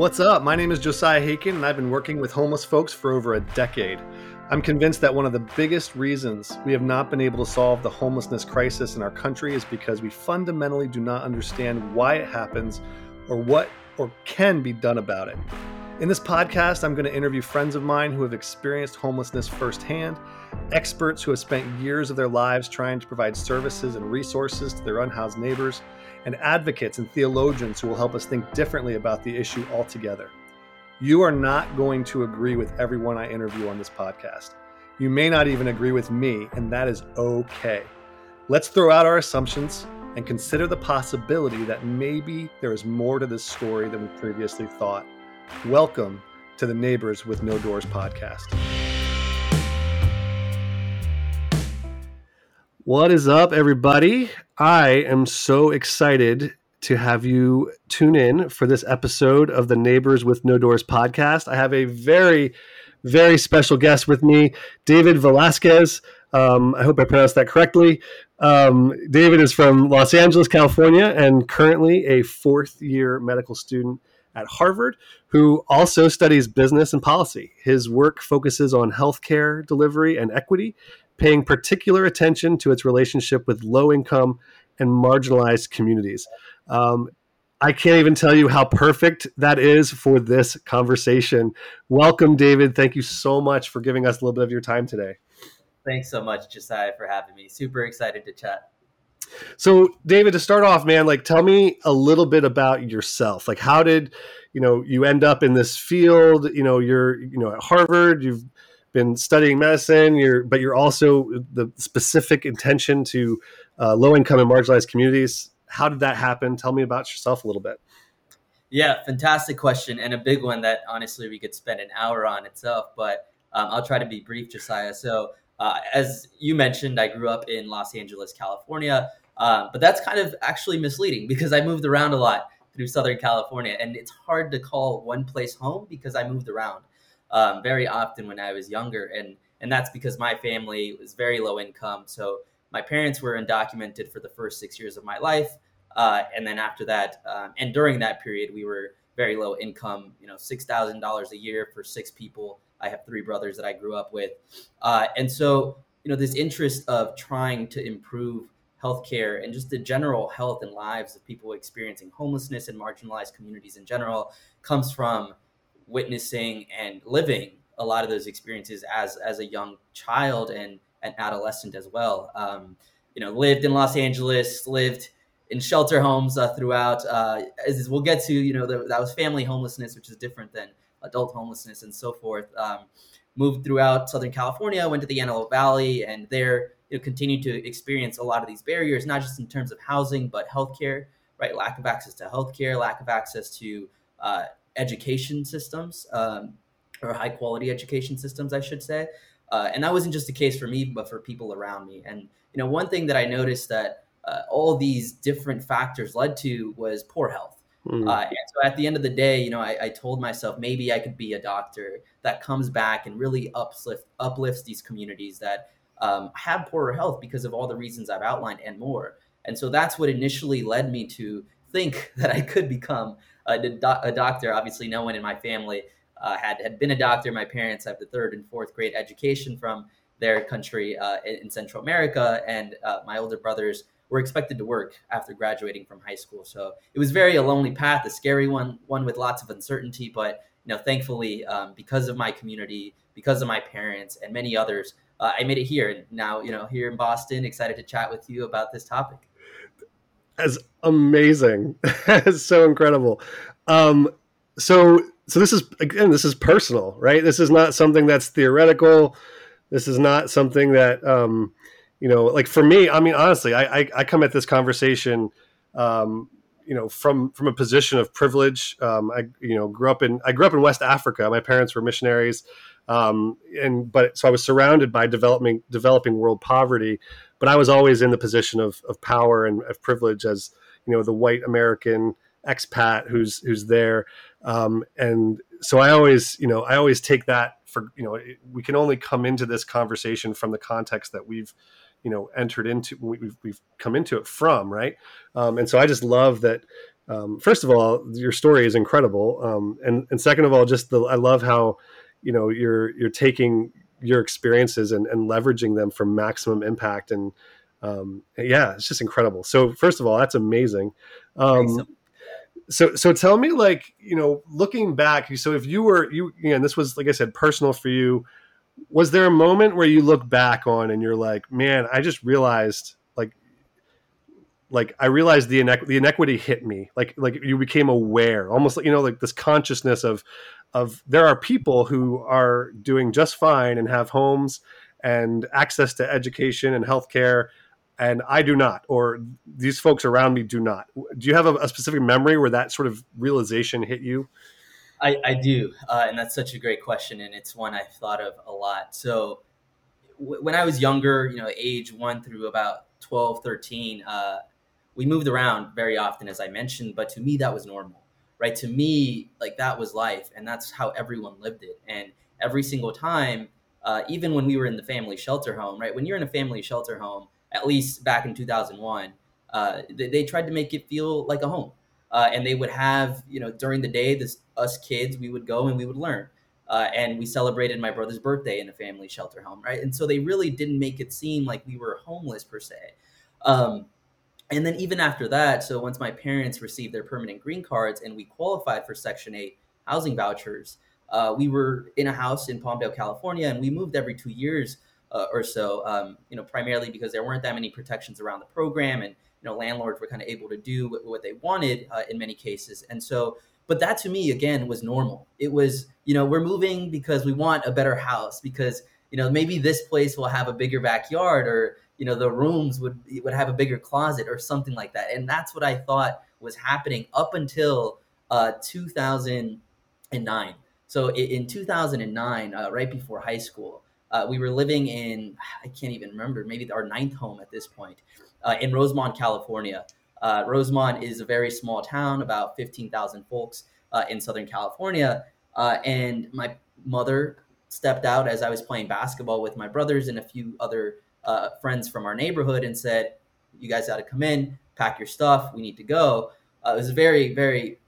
What's up? My name is Josiah Haken, and I've been working with homeless folks for over a decade. I'm convinced that one of the biggest reasons we have not been able to solve the homelessness crisis in our country is because we fundamentally do not understand why it happens or what or can be done about it. In this podcast, I'm going to interview friends of mine who have experienced homelessness firsthand, experts who have spent years of their lives trying to provide services and resources to their unhoused neighbors and advocates and theologians who will help us think differently about the issue altogether. You are not going to agree with everyone I interview on this podcast. You may not even agree with me, and that is okay. Let's throw out our assumptions and consider the possibility that maybe there is more to this story than we previously thought. Welcome to the Neighbors with No Doors podcast. What is up, everybody? I am so excited to have you tune in for this episode of the Neighbors with No Doors podcast. I have a very, very special guest with me, David Velasquez. Um, I hope I pronounced that correctly. Um, David is from Los Angeles, California, and currently a fourth year medical student at Harvard, who also studies business and policy. His work focuses on healthcare delivery and equity, paying particular attention to its relationship with low income and marginalized communities. Um, I can't even tell you how perfect that is for this conversation. Welcome, David. Thank you so much for giving us a little bit of your time today. Thanks so much, Josiah, for having me. Super excited to chat. So, David, to start off, man, like tell me a little bit about yourself. Like, how did you know you end up in this field? You know, you're you know at Harvard. You've been studying medicine. You're but you're also the specific intention to uh, low income and marginalized communities. How did that happen? Tell me about yourself a little bit. Yeah, fantastic question and a big one that honestly we could spend an hour on itself. But um, I'll try to be brief, Josiah. So. Uh, as you mentioned, I grew up in Los Angeles, California. Uh, but that's kind of actually misleading because I moved around a lot through Southern California, and it's hard to call one place home because I moved around um, very often when I was younger, and and that's because my family was very low income. So my parents were undocumented for the first six years of my life, uh, and then after that, um, and during that period, we were very low income. You know, six thousand dollars a year for six people. I have three brothers that I grew up with, uh, and so you know this interest of trying to improve healthcare and just the general health and lives of people experiencing homelessness and marginalized communities in general comes from witnessing and living a lot of those experiences as as a young child and an adolescent as well. Um, you know, lived in Los Angeles, lived in shelter homes uh, throughout. Uh, as we'll get to, you know, the, that was family homelessness, which is different than adult homelessness and so forth. Um, moved throughout Southern California, went to the Antelope Valley, and there you know, continue to experience a lot of these barriers, not just in terms of housing, but healthcare, right? Lack of access to healthcare, lack of access to uh, education systems, um, or high quality education systems, I should say. Uh, and that wasn't just the case for me, but for people around me. And you know, one thing that I noticed that uh, all these different factors led to was poor health. Mm. Uh, and so at the end of the day, you know, I, I, told myself maybe I could be a doctor that comes back and really uplift, uplifts these communities that um, have poorer health because of all the reasons I've outlined and more. And so that's what initially led me to think that I could become a, a doctor. Obviously, no one in my family uh, had had been a doctor. My parents have the third and fourth grade education from their country uh, in, Central America, and uh, my older brothers were expected to work after graduating from high school. So it was very a lonely path, a scary one, one with lots of uncertainty. But you know, thankfully, um, because of my community, because of my parents, and many others, uh, I made it here. And now, you know, here in Boston, excited to chat with you about this topic. That's amazing. That's so incredible. Um, so, so this is again, this is personal, right? This is not something that's theoretical. This is not something that, um, you know, like for me. I mean, honestly, I I, I come at this conversation, um, you know, from from a position of privilege. Um, I you know grew up in I grew up in West Africa. My parents were missionaries. Um, and but so I was surrounded by developing developing world poverty, but I was always in the position of, of power and of privilege as you know the white American expat who's who's there, um, and so I always you know I always take that for you know we can only come into this conversation from the context that we've you know entered into we've, we've come into it from right? Um, and so i just love that um, first of all, your story is incredible, um, and and second of all, just the I love how you know you're you're taking your experiences and, and leveraging them for maximum impact and um, yeah, it's just incredible. So first of all, that's amazing. Um, so so tell me like you know looking back so if you were you again this was like i said personal for you was there a moment where you look back on and you're like man i just realized like i realized the inequ- the inequity hit me like like you became aware almost like you know like this consciousness of of there are people who are doing just fine and have homes and access to education and healthcare and I do not, or these folks around me do not. Do you have a, a specific memory where that sort of realization hit you? I, I do, uh, and that's such a great question, and it's one I've thought of a lot. So, w- when I was younger, you know, age one through about 12, 13, uh, we moved around very often, as I mentioned, but to me, that was normal, right? To me, like that was life, and that's how everyone lived it. And every single time, uh, even when we were in the family shelter home, right? When you're in a family shelter home, at least back in 2001, uh, they, they, tried to make it feel like a home. Uh, and they would have, you know, during the day, this us kids, we would go and we would learn. Uh, and we celebrated my brother's birthday in a family shelter home, right? And so they really didn't make it seem like we were homeless per se. Um, and then even after that, so once my parents received their permanent green cards and we qualified for Section 8 housing vouchers, uh, we were in a house in Palmdale, California, and we moved every two years uh, or so. Um, you know, primarily because there weren't that many protections around the program, and you know, landlords were kind of able to do what, what they wanted uh, in many cases. And so, but that to me again was normal. It was, you know, we're moving because we want a better house because you know maybe this place will have a bigger backyard or you know the rooms would would have a bigger closet or something like that and that's what i thought was happening up until uh, 2009 so in, 2009 uh, right before high school uh, we were living in, I can't even remember, maybe our ninth home at this point, uh, in Rosamond, California. Uh, Rosamond is a very small town, about 15,000 folks uh, in Southern California. And my mother stepped out as I was playing basketball with my brothers and a few other uh, friends from our neighborhood and said, You guys got to come in, pack your stuff, we need to go. it was very, very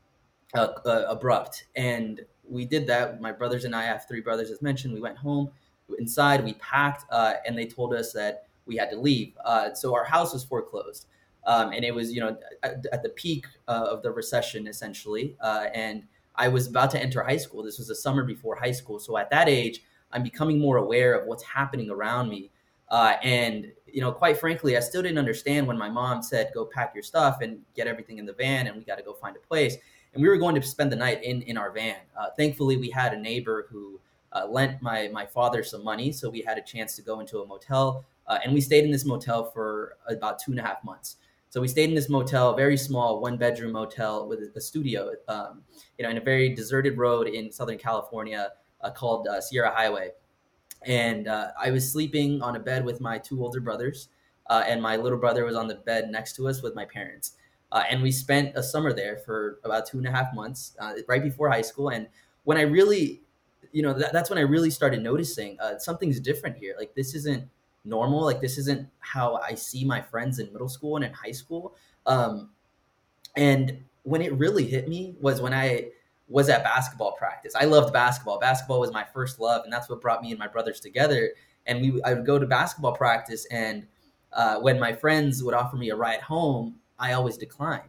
abrupt. And we did that. My brothers and I, have three brothers, as mentioned. We went home inside. We packed, uh, and they told us that we had to leave. Uh, so our house was foreclosed, um, and it was you know at, at the peak uh, of the recession essentially. Uh, and I was about to enter high school. This was the summer before high school. So at that age, I'm becoming more aware of what's happening around me. Uh, and you know, quite frankly, I still didn't understand when my mom said, "Go pack your stuff and get everything in the van, and we got to go find a place." And we were going to spend the night in in our van. Uh, thankfully, we had a neighbor who uh, lent my my father some money, so we had a chance to go into a motel, uh, and we stayed in this motel for about two and a half months. So we stayed in this motel, very small, one bedroom motel with a studio, um, you know, in a very deserted road in Southern California uh, called uh, Sierra Highway. And uh, I was sleeping on a bed with my two older brothers, uh, and my little brother was on the bed next to us with my parents. and we spent a summer there for about two and a half months, right before high school. And when I really you know that, that's when i really started noticing uh, something's different here like this isn't normal like this isn't how i see my friends in middle school and in high school um, and when it really hit me was when i was at basketball practice i loved basketball basketball was my first love and that's what brought me and my brothers together and we i would go to basketball practice and uh, when my friends would offer me a ride home i always declined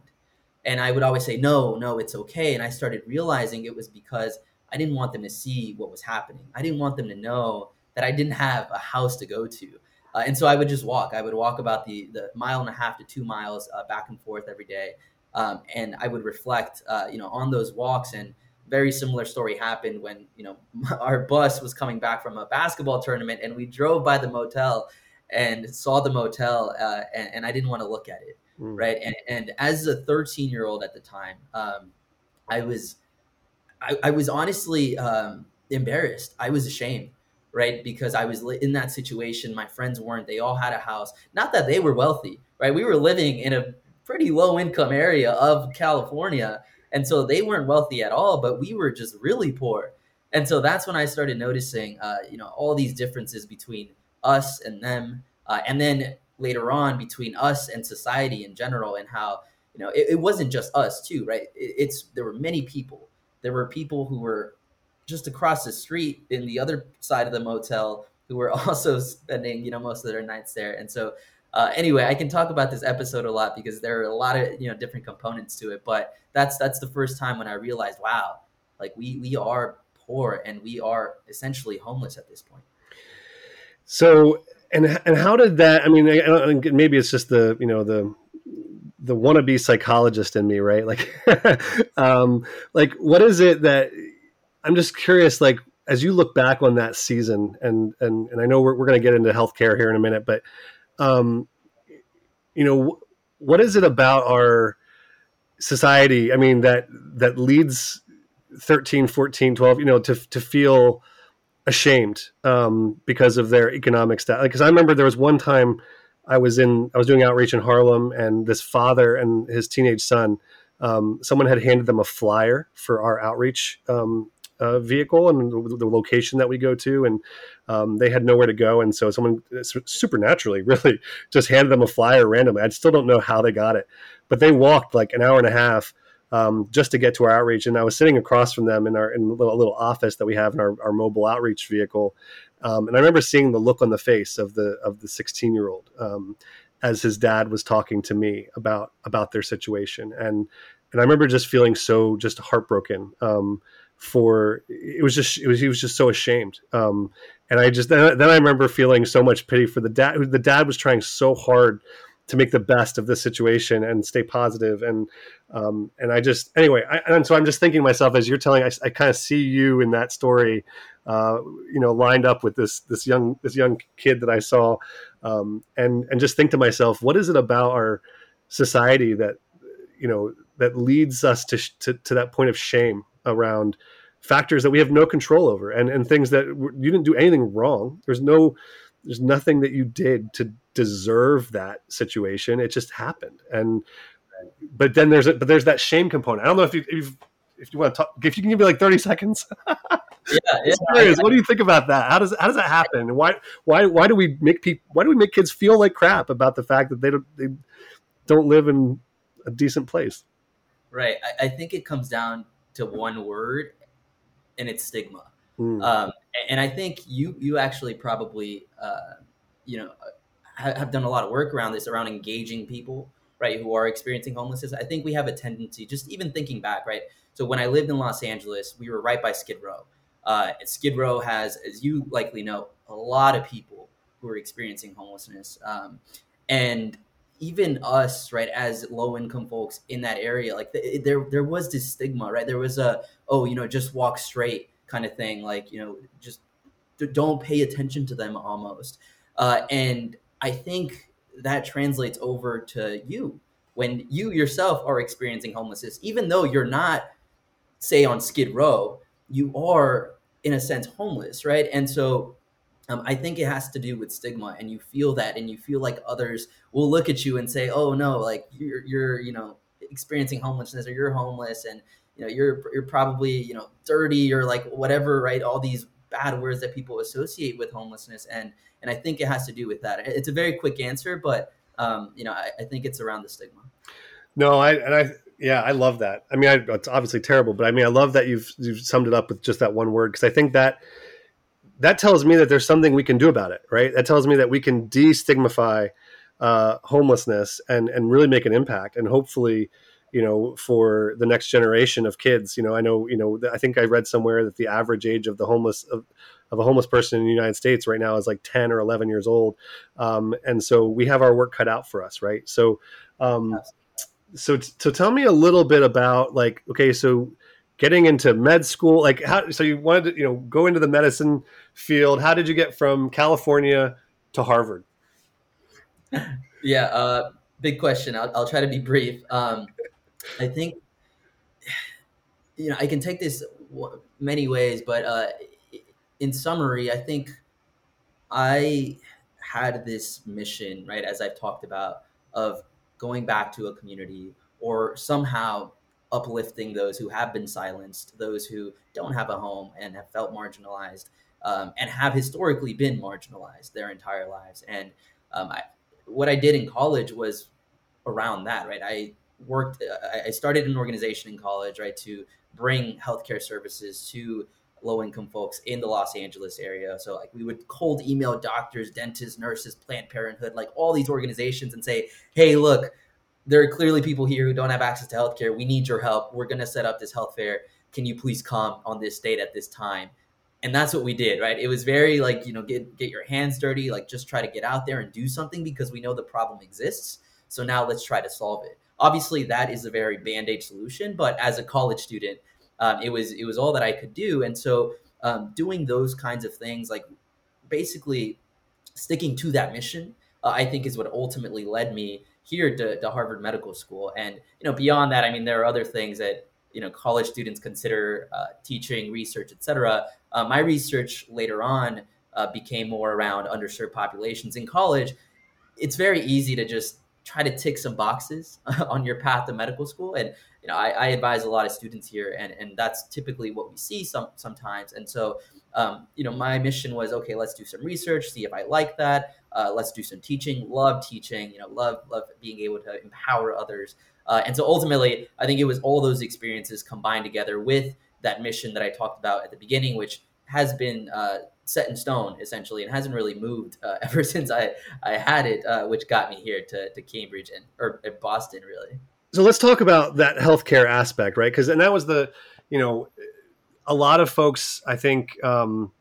and i would always say no no it's okay and i started realizing it was because I didn't want them to see what was happening. I didn't want them to know that I didn't have a house to go to. Uh, and so I would just walk. I would walk about the, the mile and a half to two miles uh, back and forth every day. Um, and I would reflect, uh, you know, on those walks. And very similar story happened when, you know, our bus was coming back from a basketball tournament and we drove by the motel and saw the motel uh, and, and, I didn't want to look at it. Mm. Right. And, and as a 13 year old at the time, um, I was I, I was honestly um, embarrassed. I was ashamed, right? Because I was in that situation. My friends weren't. They all had a house. Not that they were wealthy, right? We were living in a pretty low income area of California. And so they weren't wealthy at all, but we were just really poor. And so that's when I started noticing, uh, you know, all these differences between us and them. Uh, and then later on between us and society in general and how you know, it, it wasn't just us too, right? It, it's there were many people. There were people who were just across the street in the other side of the motel who were also spending, you know, most of their nights there. And so, uh, anyway, I can talk about this episode a lot because there are a lot of you know different components to it. But that's that's the first time when I realized, wow, like we we are poor and we are essentially homeless at this point. So, and and how did that? I mean, I maybe it's just the you know the the wannabe psychologist in me, right? Like, um, like what is it that I'm just curious, like as you look back on that season, and and and I know we're we're going to get into healthcare here in a minute, but um, you know, what is it about our society? I mean, that that leads 13, 14, 12, you know, to to feel ashamed um, because of their economic status. Because I remember there was one time I was in I was doing outreach in Harlem, and this father and his teenage son, um, someone had handed them a flyer for our outreach um, uh, vehicle and the, the, location that we go to, and um, they had nowhere to go, and so someone supernaturally really just handed them a flyer randomly. I still don't know how they got it, but they walked like an hour and a half. Um, just to get to our outreach. And I was sitting across from them in our in a little, little office that we have in our, our mobile outreach vehicle. Um, and I remember seeing the look on the face of the of the 16 year old um, as his dad was talking to me about about their situation, and and I remember just feeling so just heartbroken um, for it was just it was he was just so ashamed, um, and I just then, I remember feeling so much pity for the dad. The dad was trying so hard to make the best of the situation and stay positive and um, and I just anyway I, and so I'm just thinking myself as you're telling I, I kind of see you in that story uh, you know lined up with this this young this young kid that I saw um, and and just think to myself what is it about our society that you know that leads us to, to, to that point of shame around factors that we have no control over and and things that you didn't do anything wrong there's no there's nothing that you did to deserve that situation. It just happened. And but then there's a, but there's that shame component. I don't know if you if, if you want to talk if you can give me like 30 seconds. yeah, yeah. What do you think about that? How does how does that happen? Why why why do we make people why do we make kids feel like crap about the fact that they don't they don't live in a decent place? Right. I, I think it comes down to one word and it's stigma. Mm. Um, and I think you you actually probably uh, you know have done a lot of work around this, around engaging people, right, who are experiencing homelessness. I think we have a tendency, just even thinking back, right. So when I lived in Los Angeles, we were right by Skid Row. Uh, Skid Row has, as you likely know, a lot of people who are experiencing homelessness, um, and even us, right, as low income folks in that area, like the, there there was this stigma, right? There was a oh, you know, just walk straight kind of thing, like you know, just don't pay attention to them almost. Uh, and I think that translates over to you when you yourself are experiencing homelessness, even though you're not, say, on Skid Row, you are in a sense homeless, right? And so um, I think it has to do with stigma, and you feel that, and you feel like others will look at you and say, "Oh no, like you're you're you know experiencing homelessness, or you're homeless, and you know you're you're probably you know dirty, or like whatever, right? All these bad words that people associate with homelessness, and and I think it has to do with that. It's a very quick answer, but um, you know, I, I, think it's around the stigma. No, I and I yeah, I love that. I mean, I, it's obviously terrible, but I mean, I love that you've you've summed it up with just that one word because I think that that tells me that there's something we can do about it, right? That tells me that we can destigmatize uh, homelessness and and really make an impact, and hopefully, you know, for the next generation of kids. You know, I know, you know, I think I read somewhere that the average age of the homeless of of a homeless person in the United States right now is like 10 or 11 years old. Um, and so we have our work cut out for us, right? So, um, so, so tell me a little bit about like, okay, so getting into med school, like how, so you wanted to, you know, go into the medicine field. How did you get from California to Harvard? Yeah. Uh, big question. I'll, I'll try to be brief. Um, I think, you know, I can take this many ways, but uh, in summary, I think I had this mission, right, as I've talked about, of going back to a community or somehow uplifting those who have been silenced, those who don't have a home and have felt marginalized, um, and have historically been marginalized their entire lives. And um, I, what I did in college was around that, right? I worked. I started an organization in college, right, to bring healthcare services to low income folks in the Los Angeles area. So like we would cold email doctors, dentists, nurses, Planned Parenthood, like all these organizations and say, "Hey, look, there are clearly people here who don't have access to healthcare. We need your help. We're going to set up this health fair. Can you please come on this date at this time?" And that's what we did, right? It was very like, you know, get get your hands dirty, like just try to get out there and do something because we know the problem exists. So now let's try to solve it. Obviously, that is a very band-aid solution, but as a college student, um, it was it was all that I could do, and so um, doing those kinds of things, like basically sticking to that mission, uh, I think is what ultimately led me here to, to, Harvard Medical School. And you know, beyond that, I mean, there are other things that you know college students consider uh, teaching, research, etc. Uh, my research later on uh, became more around underserved populations in college. It's very easy to just try to tick some boxes on your path to medical school. And you know I, I, advise a lot of students here and and that's typically what we see some sometimes. And so um, you know my mission was okay let's do some research see if i like that. Uh, let's do some teaching. Love teaching you know love love being able to empower others. Uh, and so ultimately i think it was all those experiences combined together with that mission that i talked about at the beginning which has been uh, set in stone essentially and hasn't really moved uh, ever since I I had it, uh, which got me here to, to Cambridge and or Boston really. So let's talk about that healthcare aspect, right? Because and that was the you know a lot of folks I think um,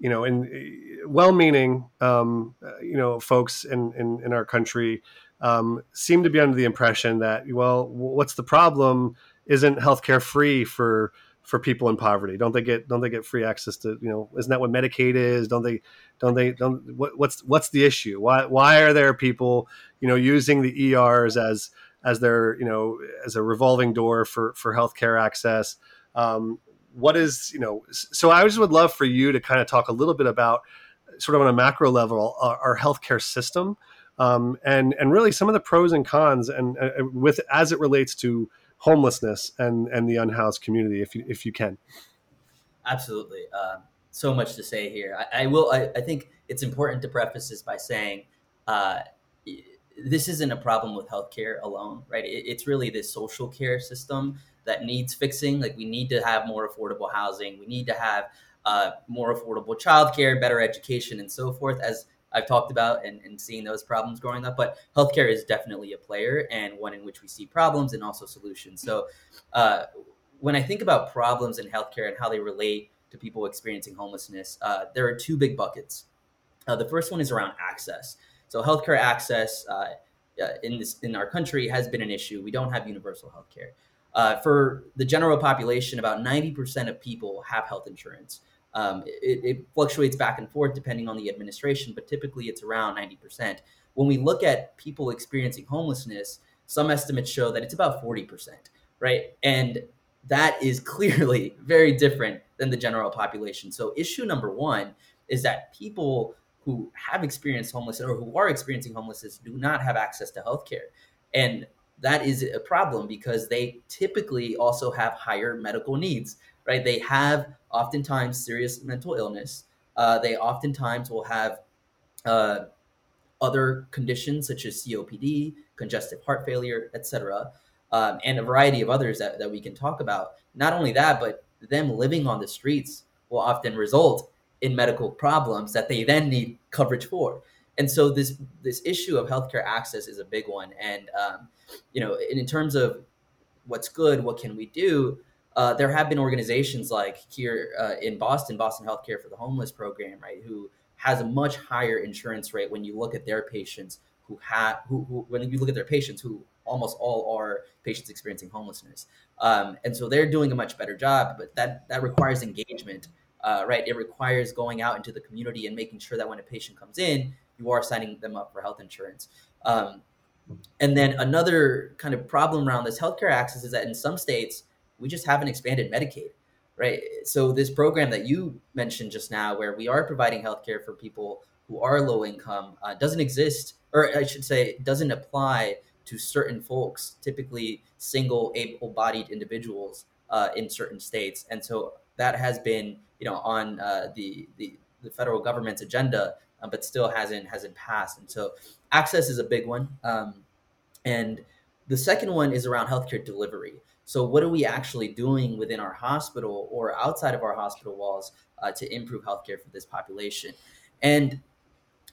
you know in well-meaning um, you know folks in in, in our country um, seem to be under the impression that well what's the problem isn't healthcare free for for people in poverty? Don't they get don't they get free access to you know? Isn't that what Medicaid is? Don't they don't they don't what, what's what's the issue? Why why are there people you know using the ERs as as their you know as a revolving door for for healthcare access? Um, what is you know? So I just would love for you to kind of talk a little bit about sort of on a macro level our, our healthcare system. Um, and and really some of the pros and cons and uh, with as it relates to homelessness and and the unhoused community if you if you can. Absolutely. Uh, so much to say here. I, I will I, I, think it's important to preface this by saying uh, this isn't a problem with healthcare alone right? It, it's really this social care system that needs fixing. Like we need to have more affordable housing. We need to have uh, more affordable childcare better education and so forth as I've talked about and, and seeing those problems growing up. But healthcare is definitely a player and one in which we see problems and also solutions. So uh, when I think about problems in healthcare and how they relate to people experiencing homelessness, uh, there are two big buckets. Uh, the first one is around access. So healthcare access uh, uh, in this in our country has been an issue. We don't have universal healthcare. Uh, for the general population, about 90% of people have health insurance. Um, it, it, fluctuates back and forth depending on the administration, but typically it's around 90%. When we look at people experiencing homelessness, some estimates show that it's about 40%, right? And that is clearly very different than the general population. So, issue number one is that people who have experienced homelessness or who are experiencing homelessness do not have access to healthcare. And that is a problem because they typically also have higher medical needs right? They have oftentimes serious mental illness. Uh, they oftentimes will have uh, other conditions such as COPD, congestive heart failure, etc., um, and a variety of others that, that we can talk about. Not only that, but them living on the streets will often result in medical problems that they then need coverage for. And so this this issue of healthcare access is a big one. And um, you know, in, in terms of what's good, what can we do? Uh, there have been organizations like here uh, in Boston, Boston Healthcare for the Homeless program, right, who has a much higher insurance rate when you look at their patients who have who, who when you look at their patients who almost all are patients experiencing homelessness, um, and so they're doing a much better job. But that that requires engagement, uh, right? It requires going out into the community and making sure that when a patient comes in, you are signing them up for health insurance. Um, and then another kind of problem around this healthcare access is that in some states we just haven't expanded Medicaid, right? So this program that you mentioned just now, where we are providing healthcare for people who are low income, uh, doesn't exist, or I should say, doesn't apply to certain folks, typically single able-bodied individuals uh, in certain states, and so that has been, you know, on uh, the, the the federal government's agenda, uh, but still hasn't hasn't passed. And so access is a big one, um, and The second one is around healthcare delivery. So, what are we actually doing within our hospital or outside of our hospital walls uh, to improve healthcare for this population? And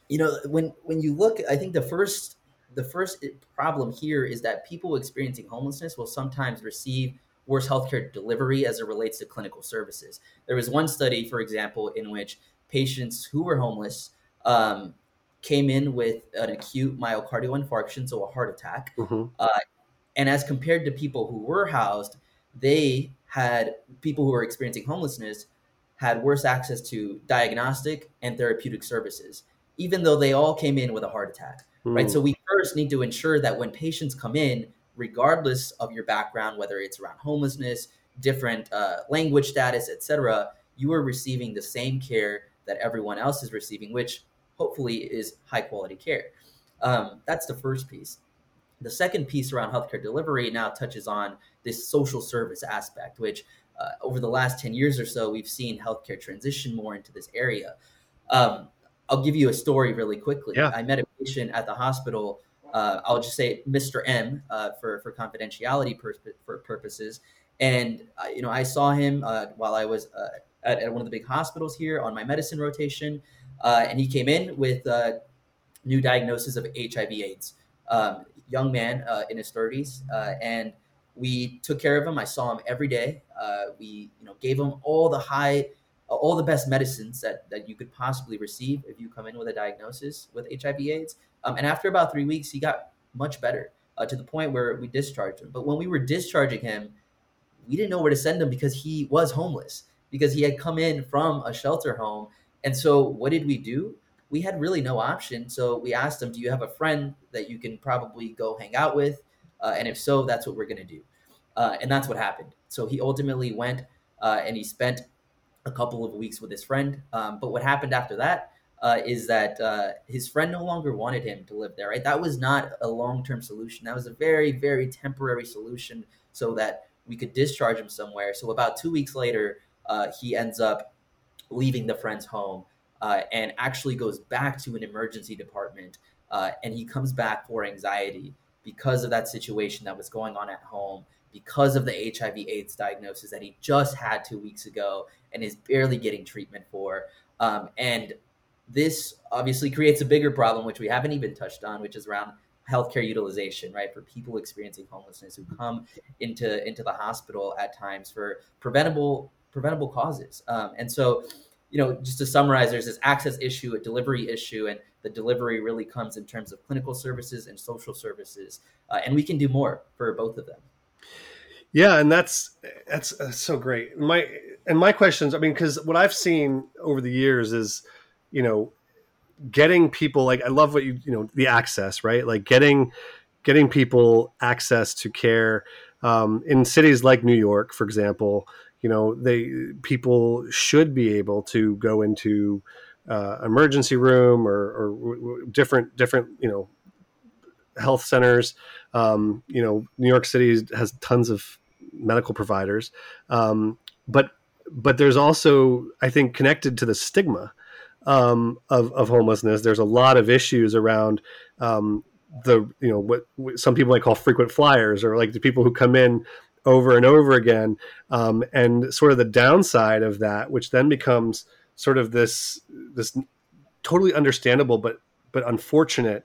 you know, when when you look, I think the first the first problem here is that people experiencing homelessness will sometimes receive worse healthcare delivery as it relates to clinical services. There was one study, for example, in which patients who were homeless um, came in with an acute myocardial infarction, so a heart attack. Mm-hmm. Uh, and as compared to people who were housed, they had people who were experiencing homelessness had worse access to diagnostic and therapeutic services, even though they all came in with a heart attack. Mm. Right. So we first need to ensure that when patients come in, regardless of your background, whether it's around homelessness, different uh, language status, etc., you are receiving the same care that everyone else is receiving, which hopefully is high quality care. Um, that's the first piece. The second piece around healthcare delivery now touches on this social service aspect, which uh, over the last 10 years or so, we've seen healthcare transition more into this area. Um, I'll give you a story really quickly. Yeah. I met a patient at the hospital. Uh, I'll just say Mr. M uh, for, for confidentiality pur- for purposes. And, uh, you know, I saw him uh, while I was uh, at, at, one of the big hospitals here on my medicine rotation. and he came in with a new diagnosis of HIV AIDS. Um, young man in his 30s. and we took care of him. I saw him every day. we, you know, gave him all the high all the best medicines that, that you could possibly receive if you come in with a diagnosis with HIV AIDS. Um, and after about three weeks, he got much better uh, to the point where we discharged him. But when we were discharging him, we didn't know where to send him because he was homeless, because he had come in from a shelter home. And so, what did we do? We had really no option. So, we asked him, Do you have a friend that you can probably go hang out with? Uh, and if so, that's what we're going to do. Uh, and that's what happened. So, he ultimately went uh, and he spent a couple of weeks with his friend. Um, but what happened after that uh, is that uh, his friend no longer wanted him to live there. Right, that was not a long term solution. That was a very very temporary solution so that we could discharge him somewhere. So about two weeks later, uh, he ends up leaving the friend's home uh, and actually goes back to an emergency department. Uh, and he comes back for anxiety because of that situation that was going on at home because of the HIV AIDS diagnosis that he just had two weeks ago and is barely getting treatment for. Um, and this obviously creates a bigger problem, which we haven't even touched on, which is around healthcare utilization, right? For people experiencing homelessness who come into into the hospital at times for preventable preventable causes. Um, and so, you know, just to summarize, there's this access issue, a delivery issue, and the delivery really comes in terms of clinical services and social services. Uh, and we can do more for both of them. Yeah, and that's that's, that's so great. My and my questions, I mean, because what I've seen over the years is, you know, getting people like I love what you you know the access right, like getting getting people access to care um, in cities like New York, for example. You know, they people should be able to go into uh, emergency room or, or different different you know health centers. Um, you know, New York City has tons of medical providers, um, but but there's also I think connected to the stigma um, of of homelessness. There's a lot of issues around um, the you know what some people might call frequent flyers or like the people who come in over and over again. Um, and sort of the downside of that which then becomes sort of this this totally understandable but but unfortunate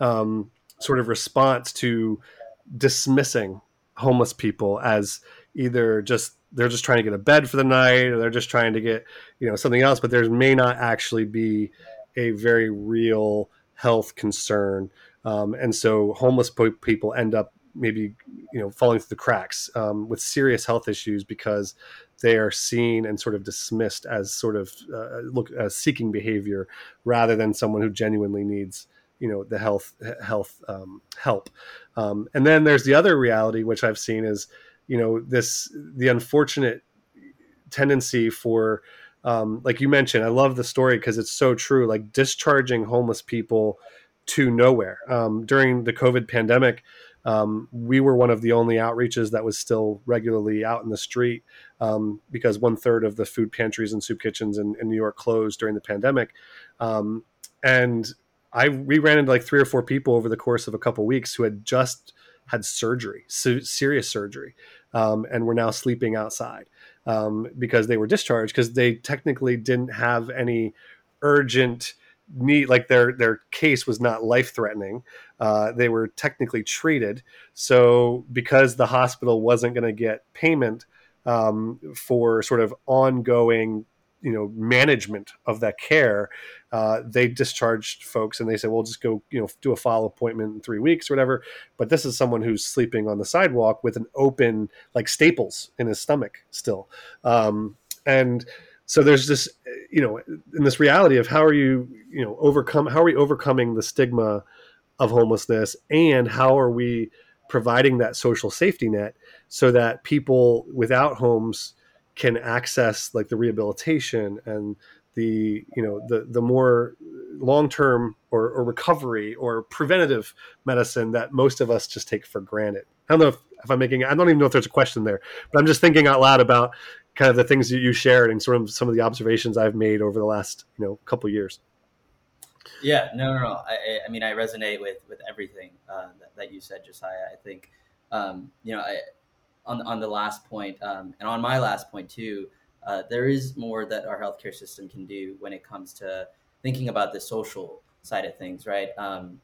um, sort of response to dismissing homeless people as either just they're just trying to get a bed for the night or they're just trying to get you know something else but there may not actually be a very real health concern. Um, and so homeless people end up maybe you know falling through the cracks um, with serious health issues because they are seen and sort of dismissed as sort of uh, look as seeking behavior rather than someone who genuinely needs you know the health health um, help. Um, and then there's the other reality which i've seen is you know this the unfortunate tendency for um, like you mentioned i love the story because it's so true like discharging homeless people to nowhere. Um, during the covid pandemic um, we were one of the only outreaches that was still regularly out in the street um, because one third of the food pantries and soup kitchens in, in New York closed during the pandemic. Um, and I we ran into like three or four people over the course of a couple of weeks who had just had surgery, serious surgery, um, and were now sleeping outside um, because they were discharged because they technically didn't have any urgent need like their their case was not life threatening uh, they were technically treated. So because the hospital wasn't going to get payment um, for sort of ongoing you know management of that care uh, they discharged folks and they said well just go you know do a follow appointment in three weeks or whatever. But this is someone who's sleeping on the sidewalk with an open like staples in his stomach still. Um, and so there's this you know in this reality of how are you you know overcome how are we overcoming the stigma of homelessness and how are we providing that social safety net so that people without homes can access like the rehabilitation and the you know the the more long term or, or, recovery or preventative medicine that most of us just take for granted. I don't know if, if, I'm making I don't even know if there's a question there, but I'm just thinking out loud about kind of the things that you shared and sort of some of the observations I've made over the last you know couple years. Yeah, no, no, no. I, I mean, I resonate with with everything uh, that, that, you said, Josiah. I think, um, you know, I, on on the last point, um, and on my last point too, uh, there is more that our healthcare system can do when it comes to thinking about the social side of things, right? Um,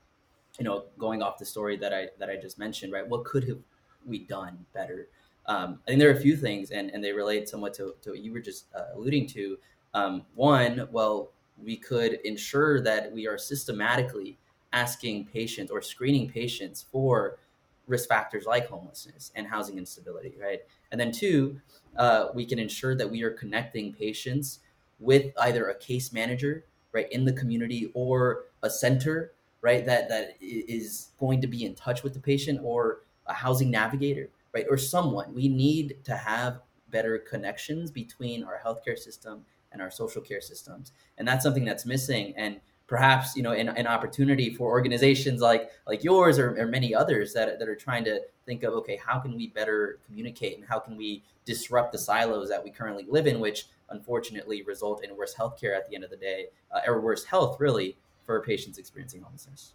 you know, going off the story that I that I just mentioned, right? What could have we done better? Um, I think there are a few things, and, and they relate somewhat to, to what you were just uh, alluding to. Um, one, well, we could ensure that we are systematically asking patients or screening patients for risk factors like homelessness and housing instability, right? And then two, uh, we can ensure that we are connecting patients with either a case manager, right, in the community or a center, right, that that is going to be in touch with the patient or a housing navigator, right, or someone. We need to have better connections between our healthcare system and our social care systems, and that's something that's missing. And perhaps you know an, an opportunity for organizations like like yours or, or, many others that, that are trying to think of okay how can we better communicate and how can we disrupt the silos that we currently live in which unfortunately result in worse healthcare at the end of the day uh, or worse health really for patients experiencing homelessness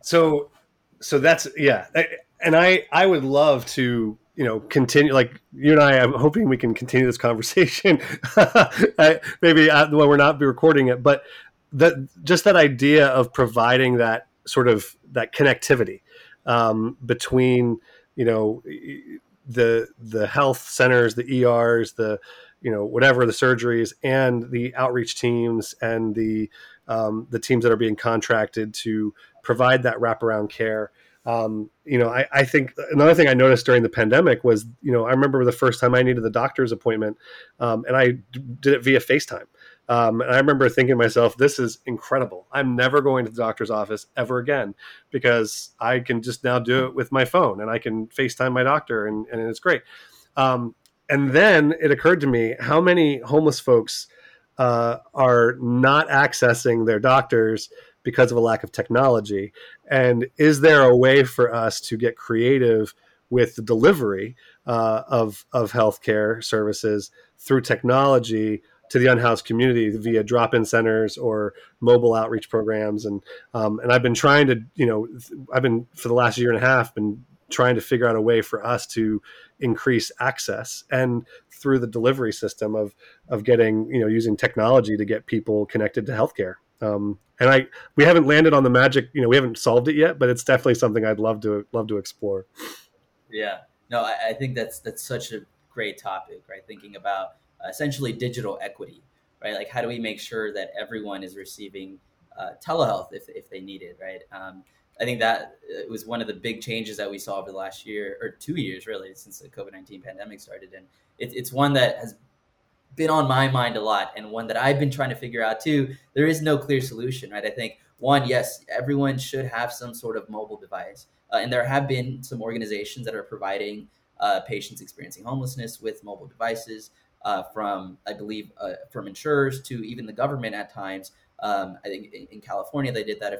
so so that's yeah and i i would love to you know continue like you and i i'm hoping we can continue this conversation. Maybe uh, when we're not recording it but that just that idea of providing that sort of that connectivity um, between you know the the health centers, the ERs, the you know whatever the surgeries, and the outreach teams and the um, the teams that are being contracted to provide that wraparound care. Um, you know, I, I, think another thing I noticed during the pandemic was, you know, I remember the first time I needed the doctor's appointment, um, and I did it via FaceTime. Um, and I remember thinking to myself, this is incredible. I'm never going to the doctor's office ever again because I can just now do it with my phone and I can FaceTime my doctor and, and it's great. Um, and then it occurred to me how many homeless folks uh, are not accessing their doctors because of a lack of technology. And is there a way for us to get creative with the delivery uh, of, of healthcare services through technology to the unhoused community via drop-in centers or mobile outreach programs and um, and I've been trying to you know I've been for the last year and a half been trying to figure out a way for us to increase access and through the delivery system of of getting you know using technology to get people connected to healthcare um, and I we haven't landed on the magic you know we haven't solved it yet but it's definitely something I'd love to love to explore yeah no I, I think that's that's such a great topic right thinking about essentially digital equity, right? Like, how do we make sure that everyone is receiving uh, telehealth if, if they need it, right? Um, I think that uh, was one of the big changes that we saw over the last year or two years, really, since the COVID 19 pandemic started. And it, it's one that has been on my mind a lot and one that I've been trying to figure out too. There is no clear solution, right? I think one, yes, everyone should have some sort of mobile device. Uh, and there have been some organizations that are providing uh, patients experiencing homelessness with mobile devices uh, from I believe uh, from insurers to even the government at times. Um, I think in, in, California they did that a,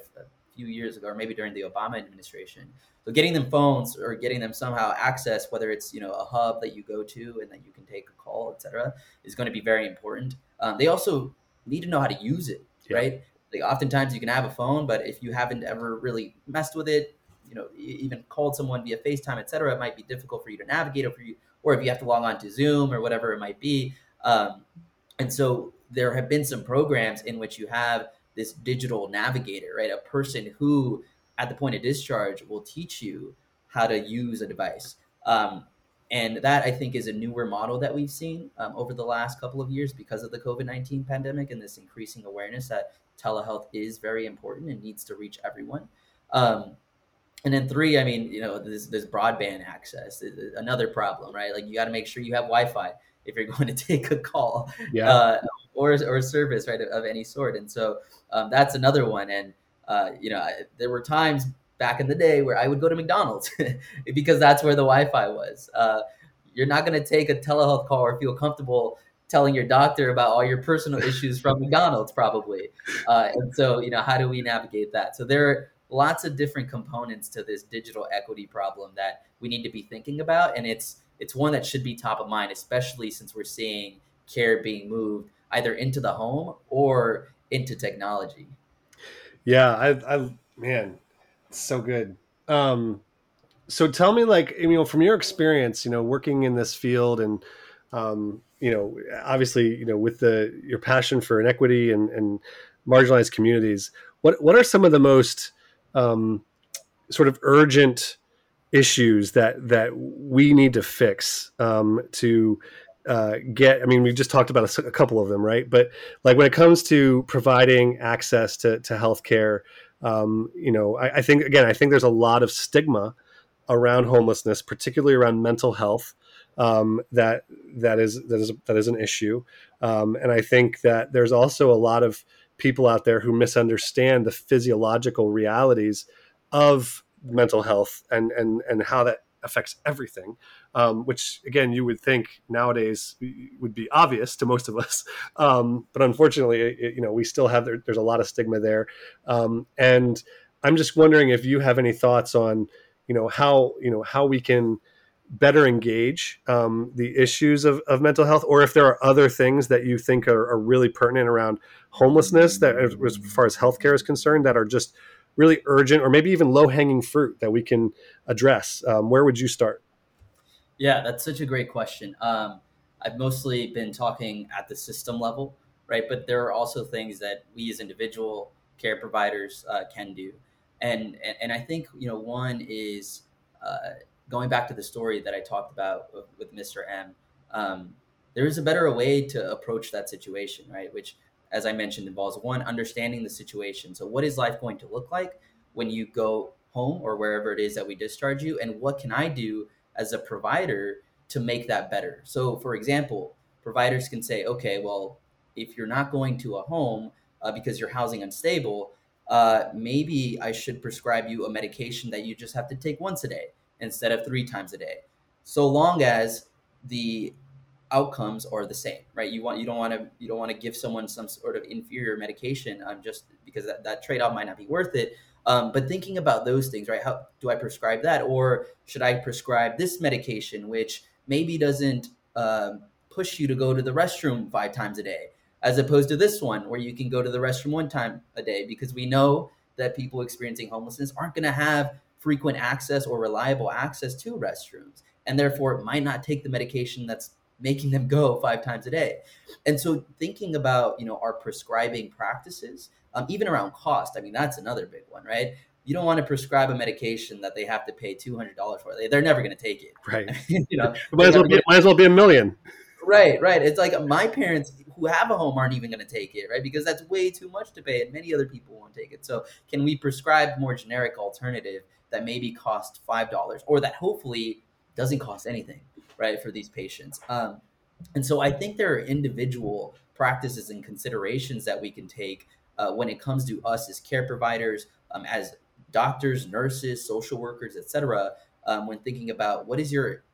few years ago, or maybe during the Obama administration. So getting them phones or getting them somehow access, whether it's you know a hub that you go to and that you can take a call, etc., is going to be very important. Um, they also need to know how to use it, yeah. right? Like oftentimes you can have a phone, but if you haven't ever really messed with it, you know even called someone via FaceTime, et cetera, it might be difficult for you to navigate, or for you, or if you have to log on to Zoom or whatever it might be. Um, and so there have been some programs in which you have this digital navigator, right? A person who, at the point of discharge, will teach you how to use a device. Um, and that I think is a newer model that we've seen um, over the last couple of years because of the COVID 19 pandemic and this increasing awareness that telehealth is very important and needs to reach everyone. Um, and then three, I mean, you know, this, this broadband access is another problem, right? Like you got to make sure you have Wi-Fi if you're going to take a call, yeah. Uh, or or service, right, of, of any sort. And so um, that's another one. And uh, you know, I, there were times back in the day where I would go to McDonald's because that's where the Wi-Fi was. Uh, you're not going to take a telehealth call or feel comfortable telling your doctor about all your personal issues from McDonald's, probably. Uh, and so, you know, how do we navigate that? So there are lots of different components to this digital equity problem that we need to be thinking about, and it's it's one that should be top of mind, especially since we're seeing care being moved either into the home or into technology. Yeah, I, I man, so good. Um, so tell me, like, you know, from your experience, you know, working in this field and, um, you know, obviously, you know, with the your passion for inequity and, and marginalized communities, what what are some of the most um, sort of urgent issues that that we need to fix um, to uh, get i mean we just talked about a, a, couple of them right? But like when it comes to providing access to, to healthcare um, you know I, I, think again i think there's a lot of stigma around homelessness particularly around mental health um, that that is that is that is an issue. Um, and i think that there's also a lot of people out there who misunderstand the physiological realities of mental health and and and how that affects everything um, which again you would think nowadays would be obvious to most of us, um, but unfortunately, it, you know, we still have there, there's a lot of stigma there, um, and I'm just wondering if you have any thoughts on, you know, how you know how we can better engage um, the issues of, of mental health, or if there are other things that you think are, are really pertinent around homelessness that, as far as healthcare is concerned, that are just really urgent, or maybe even low hanging fruit that we can address. Um, where would you start? Yeah, that's such a great question. Um, I've mostly been talking at the system level, right? But there are also things that we as individual care providers uh, can do, and, and, and I think you know one is uh, going back to the story that I talked about with, with Mr. M. Um, there is a better way to approach that situation, right? Which, as I mentioned, involves one understanding the situation. So, what is life going to look like when you go home or wherever it is that we discharge you, and what can I do as a provider to make that better. So, for example, providers can say, okay, well, if you're not going to a home uh, because you're housing unstable, uh, maybe I should prescribe you a medication that you just have to take once a day instead of three times a day, so long as the outcomes are the same, right? You want you don't want to you don't want to give someone some sort of inferior medication um, just because that, that trade off might not be worth it. Um, but thinking about those things, right? How do I prescribe that, or should I prescribe this medication, which maybe doesn't uh, push you to go to the restroom five times a day, as opposed to this one where you can go to the restroom one time a day, because we know that people experiencing homelessness aren't going to have frequent access or reliable access to restrooms, and therefore might not take the medication that's making them go five times a day. And so thinking about you know our prescribing practices um, even around cost. I mean, that's another big one, right? You don't want to prescribe a medication that they have to pay two hundred dollars for. They, they're never going to take it, right? you know, might as well be, might as well be a million. Right, right. It's like my parents who have a home aren't even going to take it, right? Because that's way too much to pay, and many other people won't take it. So, can we prescribe more generic alternative that maybe cost five dollars, or that hopefully doesn't cost anything, right, for these patients? Um, and so, I think there are individual practices and considerations that we can take uh, when it comes to us as care providers, um, as doctors, nurses, social workers, etc. Um, when thinking about what is your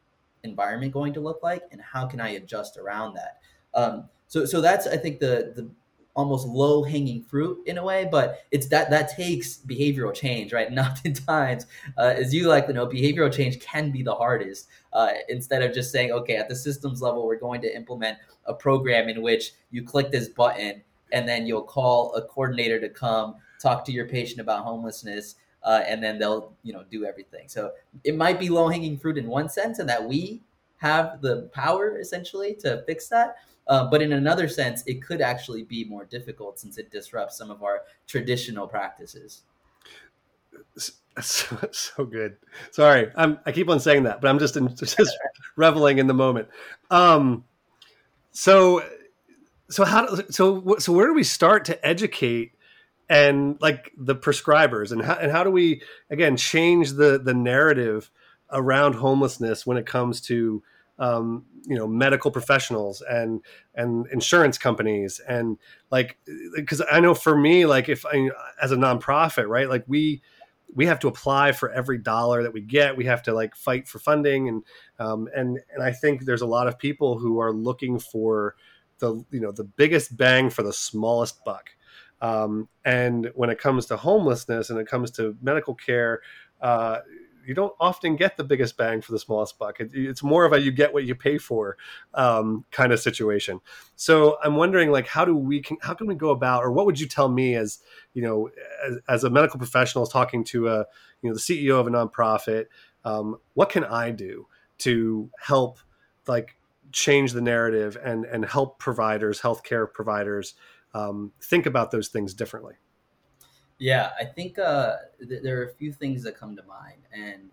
environment going to look like and how can I adjust around that. Um, so, so that's I think the the almost low hanging fruit in a way, but it's that that takes behavioral change, right? And oftentimes, uh, as you like to know, behavioral change can be the hardest. Uh, instead of just saying, okay, at the systems level, we're going to implement a program in which you click this button and then you'll call a coordinator to come talk to your patient about homelessness. uh, and then they'll you know do everything. So it might be low hanging fruit in one sense, and that we have the power essentially to fix that. Uh, but in another sense, it could actually be more difficult since it disrupts some of our traditional practices. So, so good. Sorry, I'm, I keep on saying that, but I'm just in, just reveling in the moment. Um, so, so how so so where do we start to educate and like the prescribers and how and how do we again change the the narrative around homelessness when it comes to um, you know medical professionals and and insurance companies and like because I know for me like if I as a nonprofit right like we we have to apply for every dollar that we get. We have to like fight for funding and um, and and I think there's a lot of people who are looking for the you know the biggest bang for the smallest buck. Um, and when it comes to homelessness and it comes to medical care uh, you don't often get the biggest bang for the smallest buck. It, it's more of a you get what you pay for um, kind of situation. So I'm wondering, like, how do we can how can we go about, or what would you tell me as you know, as, as a medical professional talking to a you know the CEO of a nonprofit, um, what can I do to help like change the narrative and and help providers, healthcare providers, um, think about those things differently? Yeah, I think uh, th- there are a few things that come to mind, and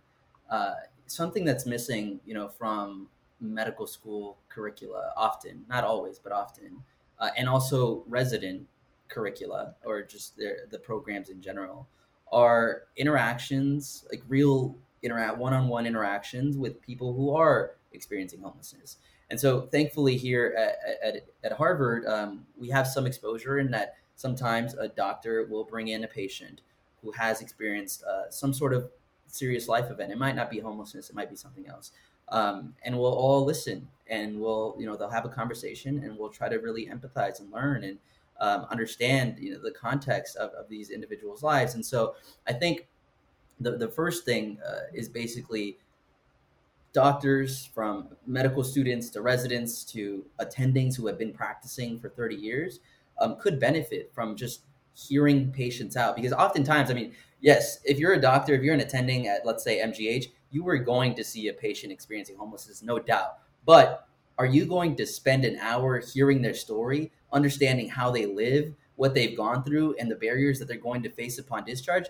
uh, something that's missing, you know, from medical school curricula often, not always, but often, uh, and also resident curricula or just their, the programs in general are interactions, like real interact one-on-one interactions with people who are experiencing homelessness. And so, thankfully, here at, at, at Harvard, um, we have some exposure in that sometimes a doctor will bring in a patient who has experienced uh, some sort of serious life event. It might not be homelessness, it might be something else. Um, and we'll all listen and we'll, you know, they'll have a conversation and we'll try to really empathize and learn and um, understand, you know, the context of, of these individuals' lives. And so I think the, the first thing uh, is basically doctors from medical students to residents to attendings who have been practicing for 30 years um, could benefit from just hearing patients out. Because oftentimes i mean yes if you're a doctor if you're an attending at let's say mgh you are going to see a patient experiencing homelessness no doubt. But are you going to spend an hour hearing their story understanding how they live what they've gone through and the barriers that they're going to face upon discharge?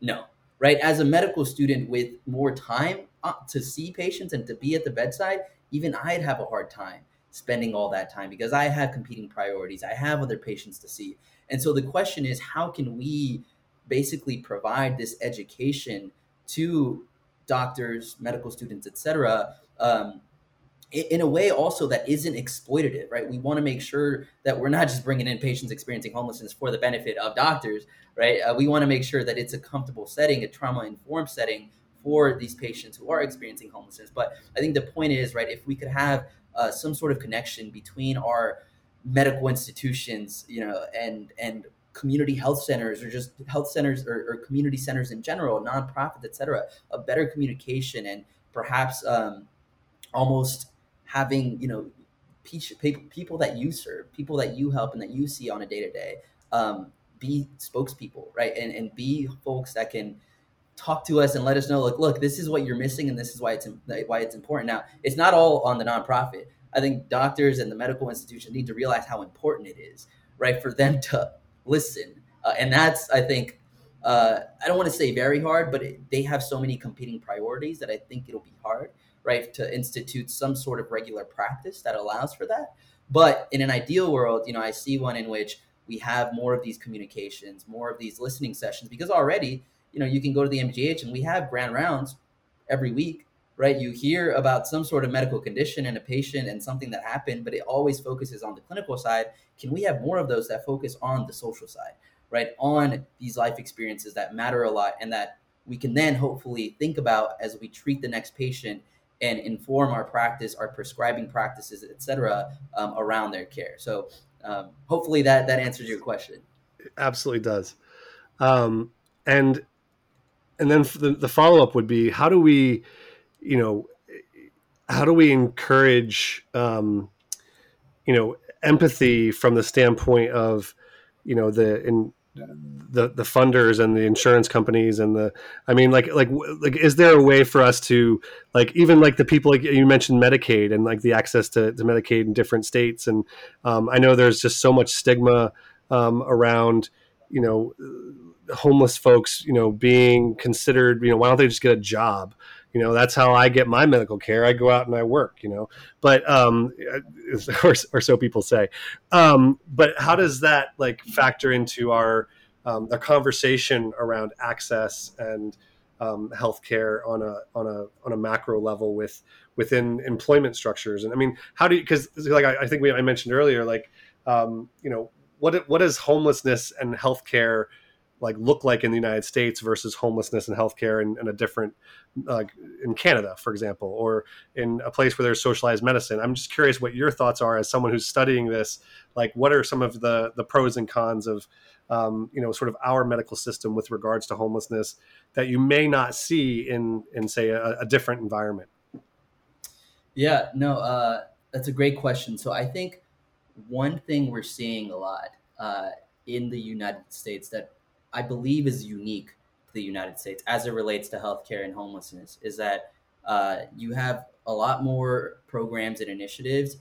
No right? As a medical student with more time uh, to see patients and to be at the bedside even i'd have a hard time spending all that time because I have competing priorities. I have other patients to see. And so the question is how can we basically provide this education to doctors, medical students, et cetera, um, in a way also that isn't exploitative, right? We want to make sure that we're not just bringing in patients experiencing homelessness for the benefit of doctors, right? Uh, we want to make sure that it's a comfortable setting, a trauma informed setting for these patients who are experiencing homelessness. But I think the point is, right, if we could have uh, some sort of connection between our medical institutions, you know, and and community health centers or just health centers or, or community centers in general, nonprofits, et cetera, a better communication and perhaps um, almost having, you know, people that you serve, people that you help and that you see on a day to day, be spokespeople, right? And, and be folks that can talk to us and let us know like look this is what you're missing and this is why it's why it's important. Now it's not all on the nonprofit. I think doctors and the medical institution need to realize how important it is right for them to listen. Uh, and that's i think uh, i don't want to say very hard but it, they have so many competing priorities that i think it'll be hard right to institute some sort of regular practice that allows for that. But in an ideal world you know i see one in which we have more of these communications more of these listening sessions because already you know, you can go to the MGH and we have grand rounds every week, right? You hear about some sort of medical condition in a patient and something that happened, but it always focuses on the clinical side. Can we have more of those that focus on the social side, right? On these life experiences that matter a lot and that we can then hopefully think about as we treat the next patient and inform our practice, our prescribing practices, et cetera, um, around their care. So um, hopefully that that answers your question. It absolutely does. Um, and and then the, the follow up would be how do we, you know, how do we encourage, um, you know, empathy from the standpoint of, you know, the in the the funders and the insurance companies and the I mean like like like is there a way for us to like even like the people like you mentioned Medicaid and like the access to, to Medicaid in different states. And um, I know there's just so much stigma um, around you know homeless folks you know being considered you know why don't they just get a job? You know that's how i get my medical care. I go out and i work you know. But um or, or so people say. Um but how does that like factor into our um, the conversation around access and um, healthcare on a on a on a macro level with within employment structures? And i mean how do you because like I, I, think we i mentioned earlier like um, you know what what is homelessness and healthcare like look like in the United States versus homelessness and healthcare in, in a different like in Canada, for example, or in a place where there's socialized medicine. I'm just curious what your thoughts are as someone who's studying this. Like, what are some of the the pros and cons of um, you know sort of our medical system with regards to homelessness that you may not see in in say a, a different environment? Yeah, no, uh, that's a great question. So I think one thing we're seeing a lot uh, in the United States that I believe is unique to the United States as it relates to healthcare and homelessness is that uh, you have a lot more programs and initiatives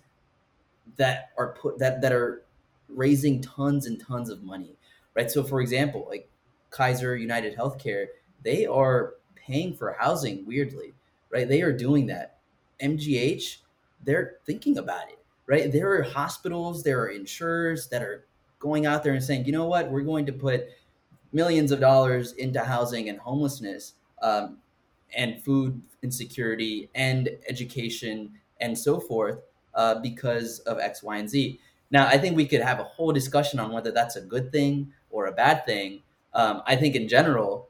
that are put that that are raising tons and tons of money, right? So, for example, like Kaiser United Healthcare, they are paying for housing weirdly, right? They are doing that. MGH, they're thinking about it, right? There are hospitals, there are insurers that are going out there and saying, you know what, we're going to put millions of dollars into housing and homelessness um, and food insecurity and education and so forth uh, because of X, Y, and Z. Now, I think we could have a whole discussion on whether that's a good thing or a bad thing. Um, I think in general,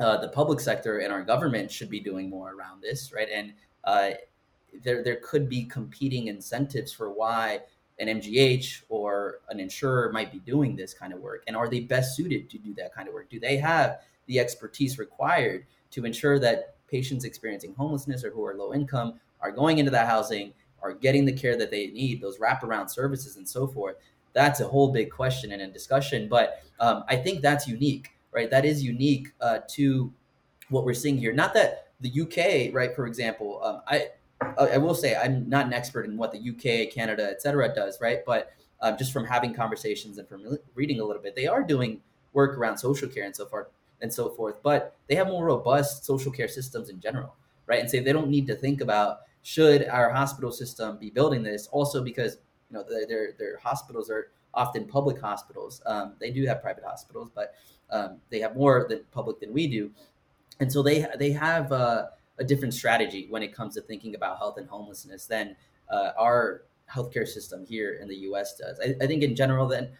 uh, the public sector and our government should be doing more around this, right? And uh, there, there could be competing incentives for why an MGH or an insurer might be doing this kind of work? And are they best suited to do that kind of work? Do they have the expertise required to ensure that patients experiencing homelessness or who are low income are going into that housing, are getting the care that they need, those wraparound services and so forth? That's a whole big question and a discussion. But um, I think that's unique, right? That is unique uh, to what we're seeing here. Not that the UK, right, for example, um, I I will say I'm not an expert in what the UK, Canada, et cetera, does, right? But uh, just from having conversations and from reading a little bit, they are doing work around social care and so forth and so forth. But they have more robust social care systems in general, right? And say so they don't need to think about should our hospital system be building this. Also, because you know their their hospitals are often public hospitals. Um, they do have private hospitals, but um, they have more than public than we do, and so they they have. Uh, a different strategy when it comes to thinking about health and homelessness than uh, our healthcare system here in the U.S. does. I, I, think in general, then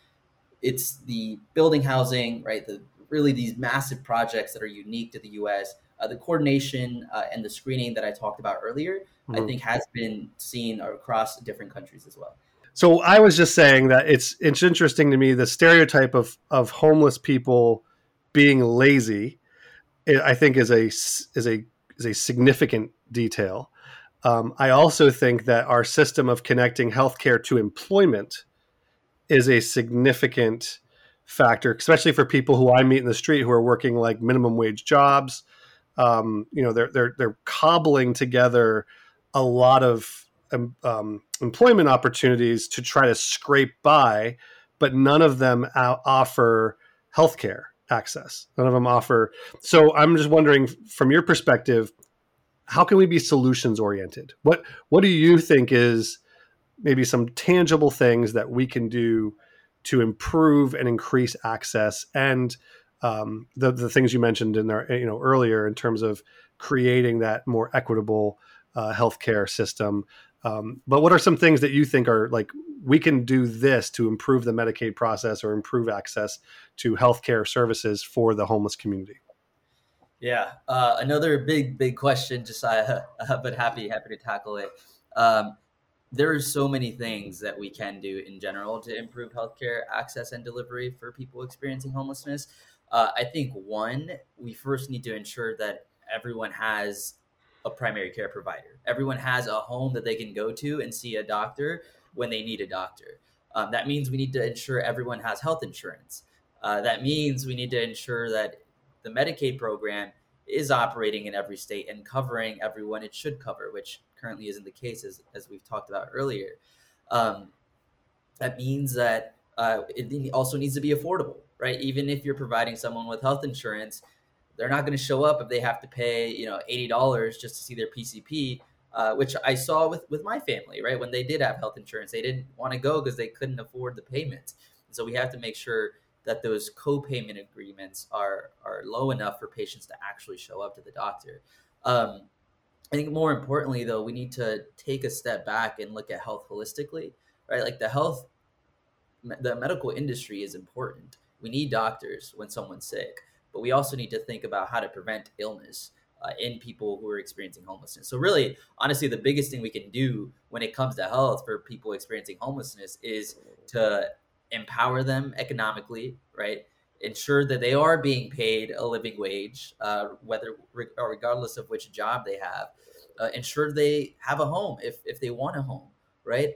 it's the building housing, right? The really these massive projects that are unique to the U.S. Uh, the coordination uh, and the screening that I talked about earlier, mm-hmm. I think has been seen across different countries as well. So I was just saying that it's it's interesting to me the stereotype of of homeless people being lazy. I think is a is a is a significant detail. Um, I also think that our system of connecting healthcare to employment is a significant factor, especially for people who I meet in the street who are working like minimum wage jobs. Um, you know, they're they're they're cobbling together a lot of um, um employment opportunities to try to scrape by, but none of them offer healthcare access. None of them offer. So I'm just wondering, from your perspective, how can we be solutions oriented? What What do you think is maybe some tangible things that we can do to improve and increase access and um, the the things you mentioned in there, you know, earlier in terms of creating that more equitable uh, healthcare system. Um, but what are some things that you think are like we can do this to improve the Medicaid process or improve access to healthcare services for the homeless community? Yeah, uh, another big, big question, Josiah, uh, but happy, happy to tackle it. Um, there are so many things that we can do in general to improve healthcare access and delivery for people experiencing homelessness. Uh, I think one, we first need to ensure that everyone has a primary care provider. Everyone has a home that they can go to and see a doctor when they need a doctor. Um, that means we need to ensure everyone has health insurance. Uh, that means we need to ensure that the Medicaid program is operating in every state and covering everyone it should cover, which currently isn't the case, as, as we've talked about earlier. Um, that means that uh, it also needs to be affordable, right? Even if you're providing someone with health insurance, they're not going to show up if they have to pay, you know, eighty dollars just to see their PCP. Uh, which I saw with with my family, right? When they did have health insurance, they didn't want to go because they couldn't afford the payments. So we have to make sure that those co-payment agreements are are low enough for patients to actually show up to the doctor. Um, I think more importantly, though, we need to take a step back and look at health holistically, right? Like the health, the medical industry is important. We need doctors when someone's sick, but we also need to think about how to prevent illness uh, in people who are experiencing homelessness. So, really, honestly, the biggest thing we can do when it comes to health for people experiencing homelessness is to empower them economically, right? Ensure that they are being paid a living wage, uh, whether regardless of which job they have. Uh, ensure they have a home if if they want a home, right?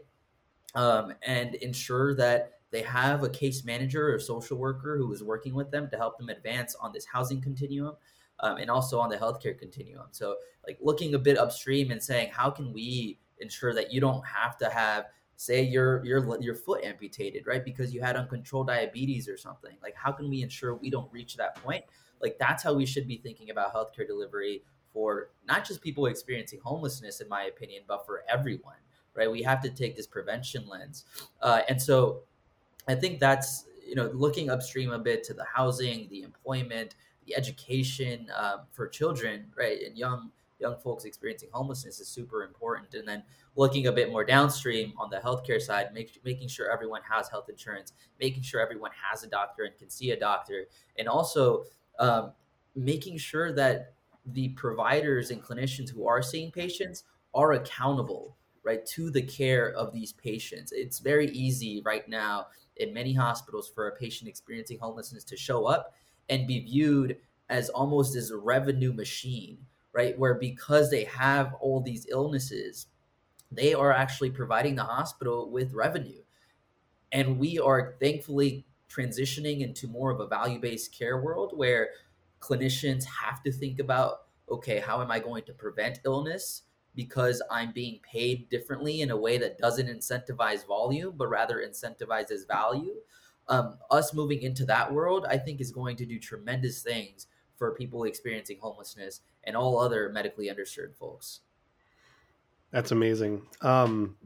Um, and ensure that they have a case manager or social worker who is working with them to help them advance on this housing continuum um, and also on the healthcare continuum. So, like looking a bit upstream and saying, how can we ensure that you don't have to have say your your your foot amputated right? Because you had uncontrolled diabetes or something. Like how can we ensure we don't reach that point? Like that's how we should be thinking about healthcare delivery for not just people experiencing homelessness in my opinion but for everyone right? We have to take this prevention lens. Uh, and so i think that's you know looking upstream a bit to the housing the employment the education um, for children right and young young folks experiencing homelessness is super important. And then looking a bit more downstream on the healthcare side, make, making sure everyone has health insurance, making sure everyone has a doctor and can see a doctor, and also um, making sure that the providers and clinicians who are seeing patients are accountable right to the care of these patients it's very easy right now in many hospitals for a patient experiencing homelessness to show up and be viewed as almost as a revenue machine right? Where because they have all these illnesses, they are actually providing the hospital with revenue. And we are thankfully transitioning into more of a value based care world where clinicians have to think about okay, how am I going to prevent illness? Because I'm being paid differently in a way that doesn't incentivize volume, but rather incentivizes value. Um, us moving into that world, I think, is going to do tremendous things for people experiencing homelessness and all other medically underserved folks. That's amazing. Um,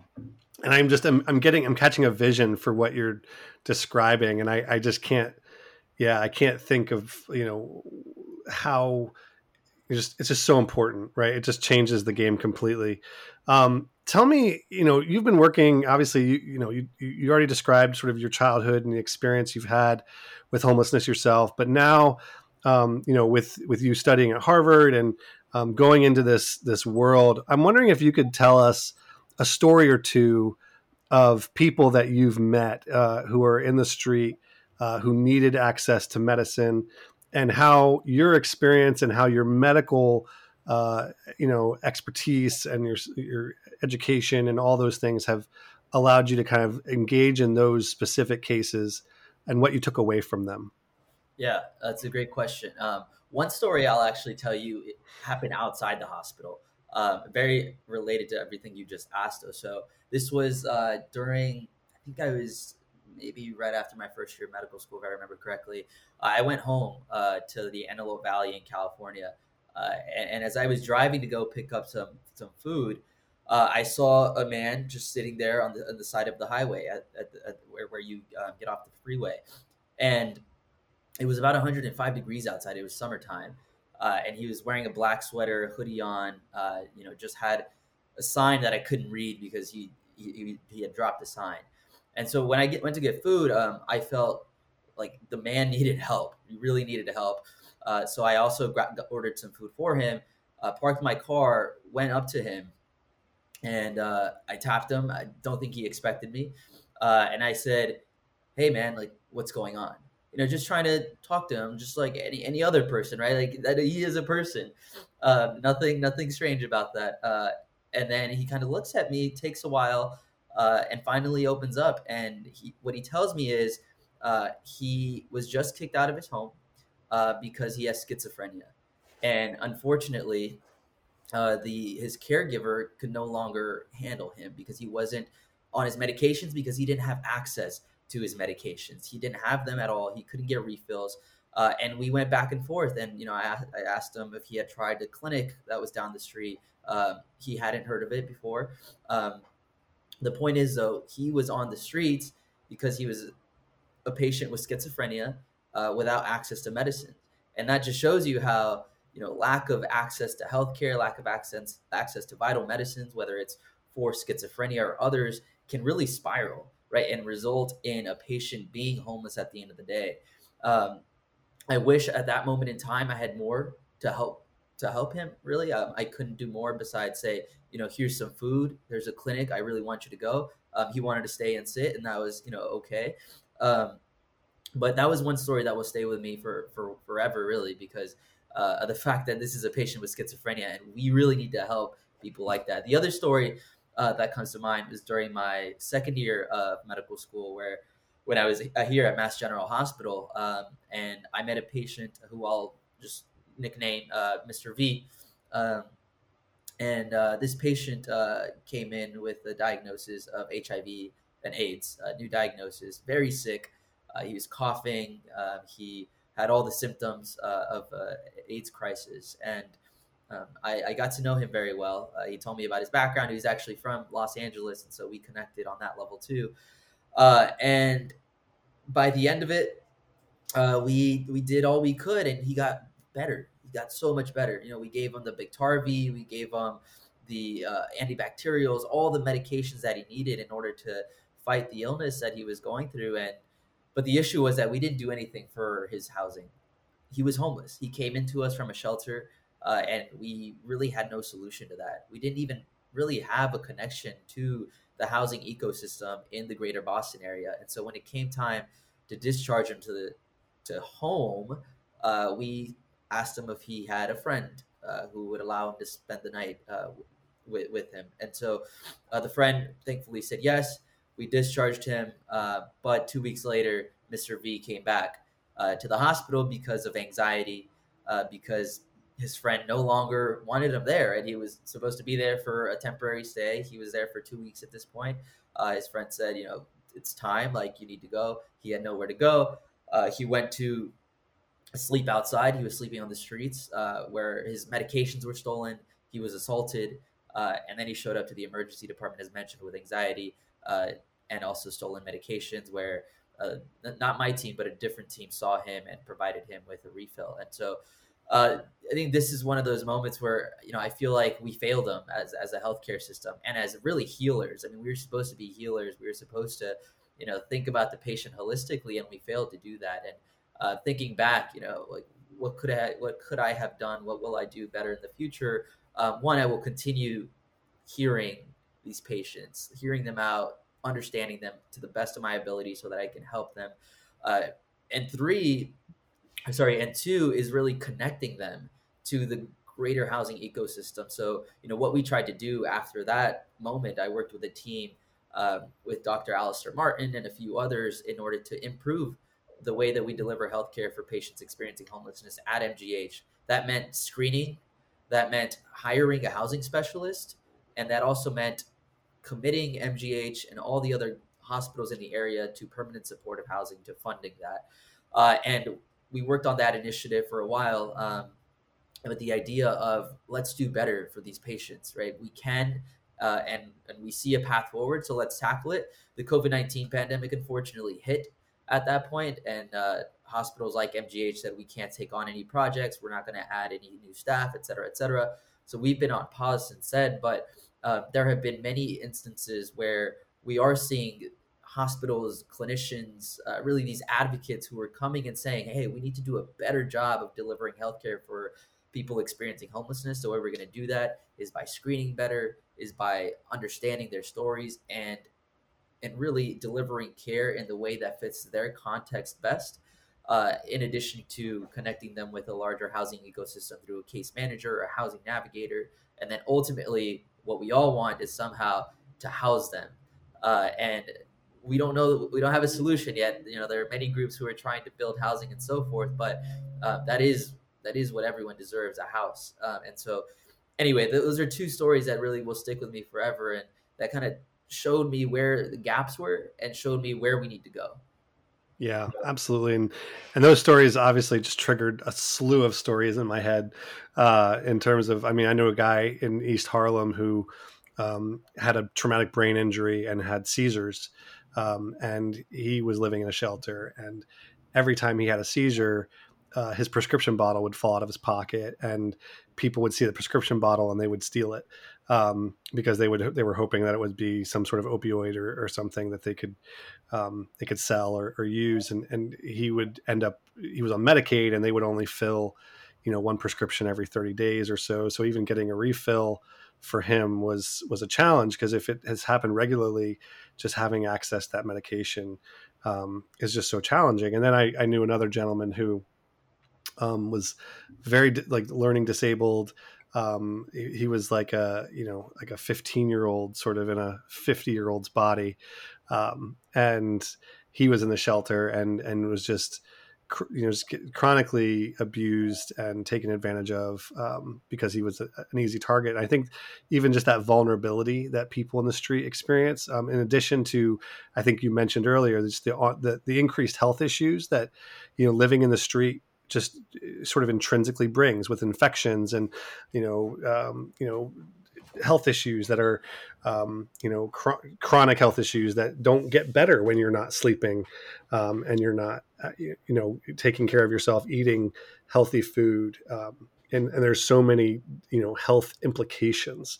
and I'm just I'm, I'm getting I'm catching a vision for what you're describing, and I I just can't yeah I can't think of you know how just it's just so important right? It just changes the game completely. Um, tell me you know you've been working obviously you, you know you, you already described sort of your childhood and the experience you've had with homelessness yourself but now um, you know, with with you studying at Harvard and um, going into this this world, I'm wondering if you could tell us a story or two of people that you've met uh, who are in the street uh, who needed access to medicine, and how your experience and how your medical uh, you know expertise and your your education and all those things have allowed you to kind of engage in those specific cases and what you took away from them. Yeah, that's a great question. Um, one story I'll actually tell you happened outside the hospital, uh, very related to everything you just asked us. So this was uh, during, I think I was maybe right after my first year of medical school, if I remember correctly. I went home uh, to the Antelope Valley in California, uh, and, and, as I was driving to go pick up some some food, uh, I saw a man just sitting there on the on the side of the highway at, at, at where where you um, get off the freeway, and it was about 105 degrees outside. It was summertime, uh, and he was wearing a black sweater, hoodie on. Uh, you know, just had a sign that I couldn't read because he he, he had dropped the sign. And so when I get, went to get food, um, I felt like the man needed help. He really needed help. Uh, so I also got, ordered some food for him. Uh, parked my car, went up to him, and uh, I tapped him. I don't think he expected me, uh, and I said, "Hey, man, like, what's going on?" you know, just trying to talk to him, just like any any other person, right? Like that he is a person. Uh, nothing nothing strange about that. Uh, and then he kind of looks at me, takes a while, uh, and finally opens up. And he, what he tells me is, uh, he was just kicked out of his home uh, because he has schizophrenia, and unfortunately, uh, the his caregiver could no longer handle him because he wasn't on his medications because he didn't have access to his medications. He didn't have them at all. He couldn't get refills. Uh, and we went back and forth. And, you know, I, I, asked him if he had tried the clinic that was down the street. Um, he hadn't heard of it before. Um, the point is, though, he was on the streets because he was a patient with schizophrenia uh, without access to medicine. And that just shows you how, you know, lack of access to healthcare, lack of access access to vital medicines, whether it's for schizophrenia or others, can really spiral, right, and result in a patient being homeless at the end of the day. Um, I wish at that moment in time I had more to help to help him. Really, um, I couldn't do more besides say, you know, here's some food. There's a clinic. I really want you to go. Um, he wanted to stay and sit, and that was, you know, okay. Um, but that was one story that will stay with me for for forever, really, because uh, the fact that this is a patient with schizophrenia, and we really need to help people like that. The other story uh, that comes to mind was during my second year of medical school, where when I was uh, here at Mass General Hospital, um, and I met a patient who I'll just nickname uh, Mr. V. Um, and uh, this patient uh, came in with a diagnosis of HIV and AIDS, a new diagnosis, very sick. Uh, he was coughing. Um, he had all the symptoms uh, of AIDS crisis, and um, I, I, got to know him very well. he told me about his background. He was actually from Los Angeles, and so we connected on that level too. And by the end of it, uh, we we did all we could, and he got better. Got so much better. You know, we gave him the Biktarvy, we gave him the uh, antibacterials, all the medications that he needed in order to fight the illness that he was going through. And but the issue was that we didn't do anything for his housing. He was homeless. He came into us from a shelter, uh, and we really had no solution to that. We didn't even really have a connection to the housing ecosystem in the greater Boston area. And so when it came time to discharge him to the to home, uh, we asked him if he had a friend uh, who would allow him to spend the night uh, with, with him. And so uh, the friend thankfully said yes. We discharged him, uh, but two weeks later, Mr. V came back uh, to the hospital because of anxiety, because his friend no longer wanted him there, and he was supposed to be there for a temporary stay. He was there for two weeks at this point. His friend said, "You know, it's time. Like you need to go." He had nowhere to go. Uh, he went to sleep outside. He was sleeping on the streets, uh, where his medications were stolen. He was assaulted, uh, and then he showed up to the emergency department, as mentioned, with anxiety uh, and also stolen medications. Where uh, not my team, but a different team saw him and provided him with a refill. And so uh, I think this is one of those moments where you know I feel like we failed them as as a healthcare system and as really healers. I mean, we were supposed to be healers. We were supposed to you know think about the patient holistically, and we failed to do that. And uh, thinking back, you know, like what could I what could I have done? What will I do better in the future? Um, one, I will continue hearing these patients, hearing them out, understanding them to the best of my ability, so that I can help them. Uh, and three, sorry, and two is really connecting them to the greater housing ecosystem. So, you know, what we tried to do after that moment, I worked with a team uh, with Dr. Alistair Martin and a few others in order to improve the way that we deliver healthcare for patients experiencing homelessness at MGH. That meant screening, that meant hiring a housing specialist, and that also meant committing MGH and all the other hospitals in the area to permanent supportive housing to funding that. Uh, and we worked on that initiative for a while um, with the idea of let's do better for these patients, right? We can. Uh, and and we see a path forward, so let's tackle it. The COVID nineteen pandemic unfortunately hit at that point, and uh, hospitals like MGH said we can't take on any projects, we're not going to add any new staff, et cetera, et cetera. So we've been on pause since then, but uh, there have been many instances where we are seeing hospitals, clinicians, uh, really these advocates who are coming and saying, hey, we need to do a better job of delivering healthcare for people experiencing homelessness. The way we're going to do that is by screening better, is by understanding their stories and and really delivering care in the way that fits their context best. Uh, in addition to connecting them with a larger housing ecosystem through a case manager, a housing navigator, and then ultimately, what we all want is somehow to house them. Uh, and we don't know we don't have a solution yet you know there are many groups who are trying to build housing and so forth but uh, that is that is what everyone deserves a house um, and so anyway those are two stories that really will stick with me forever and that kind of showed me where the gaps were and showed me where we need to go yeah, absolutely, and and those stories obviously just triggered a slew of stories in my head. Uh, in terms of, I mean, I know a guy in East Harlem who um, had a traumatic brain injury and had seizures, um, and he was living in a shelter. And every time he had a seizure, uh, his prescription bottle would fall out of his pocket, and people would see the prescription bottle and they would steal it um, because they would they were hoping that it would be some sort of opioid or, or something that they could um, they could sell or, or, use, and and he would end up he was on Medicaid, and they would only fill you know one prescription every 30 days or so. So even getting a refill for him was was a challenge because if it has happened regularly just having access to that medication um, is just so challenging. And then I, I knew another gentleman who um, was very like learning disabled um, he, he, was like a you know like a 15 year old sort of in a 50 year old's body um, and he was in the shelter and and was just you know just chronically abused and taken advantage of um, because he was a, an easy target. And I think even just that vulnerability that people in the street experience, um, in addition to I think you mentioned earlier, just the, uh, the the increased health issues that you know living in the street just uh, sort of intrinsically brings with infections and you know um, you know health issues that are um, you know chronic health issues that don't get better when you're not sleeping um, and you're not uh, you, you, know taking care of yourself eating healthy food um, and, and there's so many you know health implications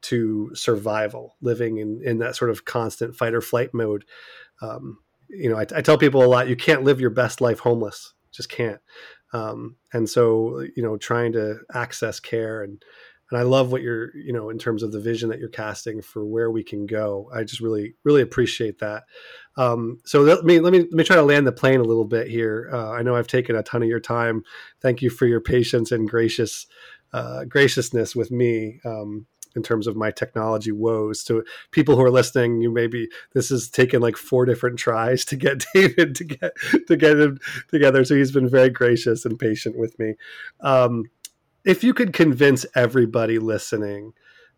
to survival living in, in that sort of constant fight or flight mode. Um, you know I, I tell people a lot you can't live your best life homeless just can't um, and so you know trying to access care and and I love what you're, you know, in terms of the vision that you're casting for where we can go. I just really, really appreciate that. Um, so let me let me let me try to land the plane a little bit here. Uh, I know I've taken a ton of your time. Thank you for your patience and gracious uh, graciousness with me. Um, in terms of my technology woes. To people who are listening you maybe this has taken like four different tries to get david to get to get him together. So he's been very gracious and patient with me. Um, if you could convince everybody listening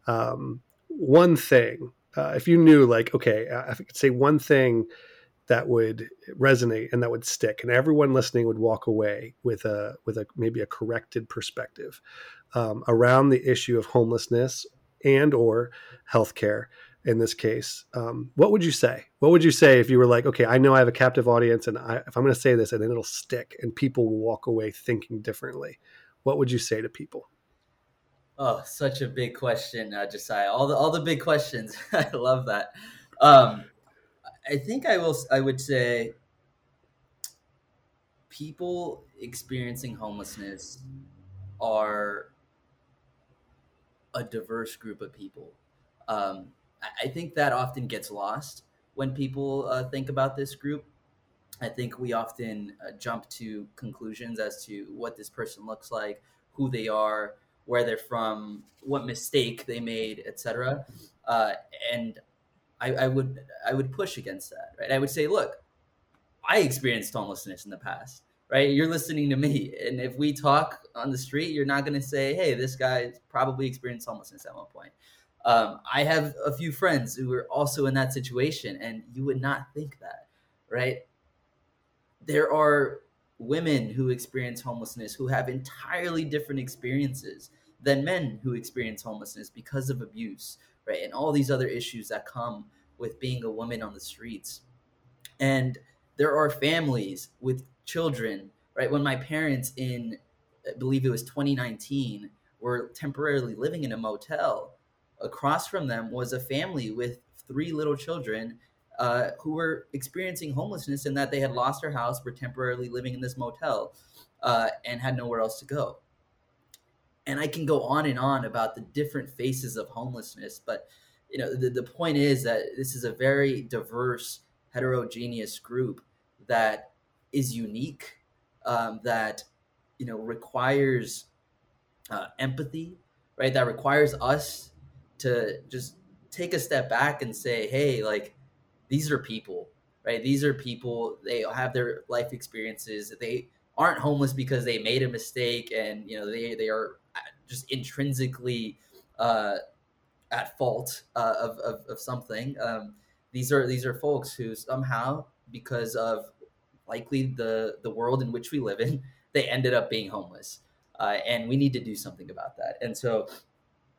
um, one thing, uh, if you knew, like, okay, uh, I could say one thing that would resonate and that would stick, and everyone listening would walk away with a with a maybe a corrected perspective um, around the issue of homelessness and or healthcare in this case, um, what would you say? What would you say if you were like, okay, I know I have a captive audience, and I, if I'm going to say this, and then it'll stick, and people will walk away thinking differently what would you say to people? Oh, such a big question, uh, Josiah. All the all the big questions. I love that. Um, I think I will. I would say people experiencing homelessness are a diverse group of people. Um, I think that often gets lost when people uh, think about this group. I think we often uh, jump to conclusions as to what this person looks like, who they are, where they're from, what mistake they made, etc. Uh, and I, I, would I would push against that, right? I would say, look, I experienced homelessness in the past, right? You're listening to me, and if we talk on the street, you're not going to say, hey, this guy probably experienced homelessness at one point. Um, I have a few friends who are also in that situation, and you would not think that, right? there are women who experience homelessness who have entirely different experiences than men who experience homelessness because of abuse, right? And all these other issues that come with being a woman on the streets. And there are families with children, right? When my parents in I believe it was 2019 were temporarily living in a motel, across from them was a family with three little children uh, who were experiencing homelessness and that they had lost their house, were temporarily living in this motel, uh, and had nowhere else to go. And I can go on and on about the different faces of homelessness, but you know the, the point is that this is a very diverse, heterogeneous group that is unique, um, that you know requires uh, empathy, right? That requires us to just take a step back and say, hey, like these are people, right? These are people. They have their life experiences. They aren't homeless because they made a mistake and you know they they are just intrinsically uh, at fault uh, of, of, of something. Um, these are these are folks who somehow because of likely the the world in which we live in they ended up being homeless. Uh, and we need to do something about that. And so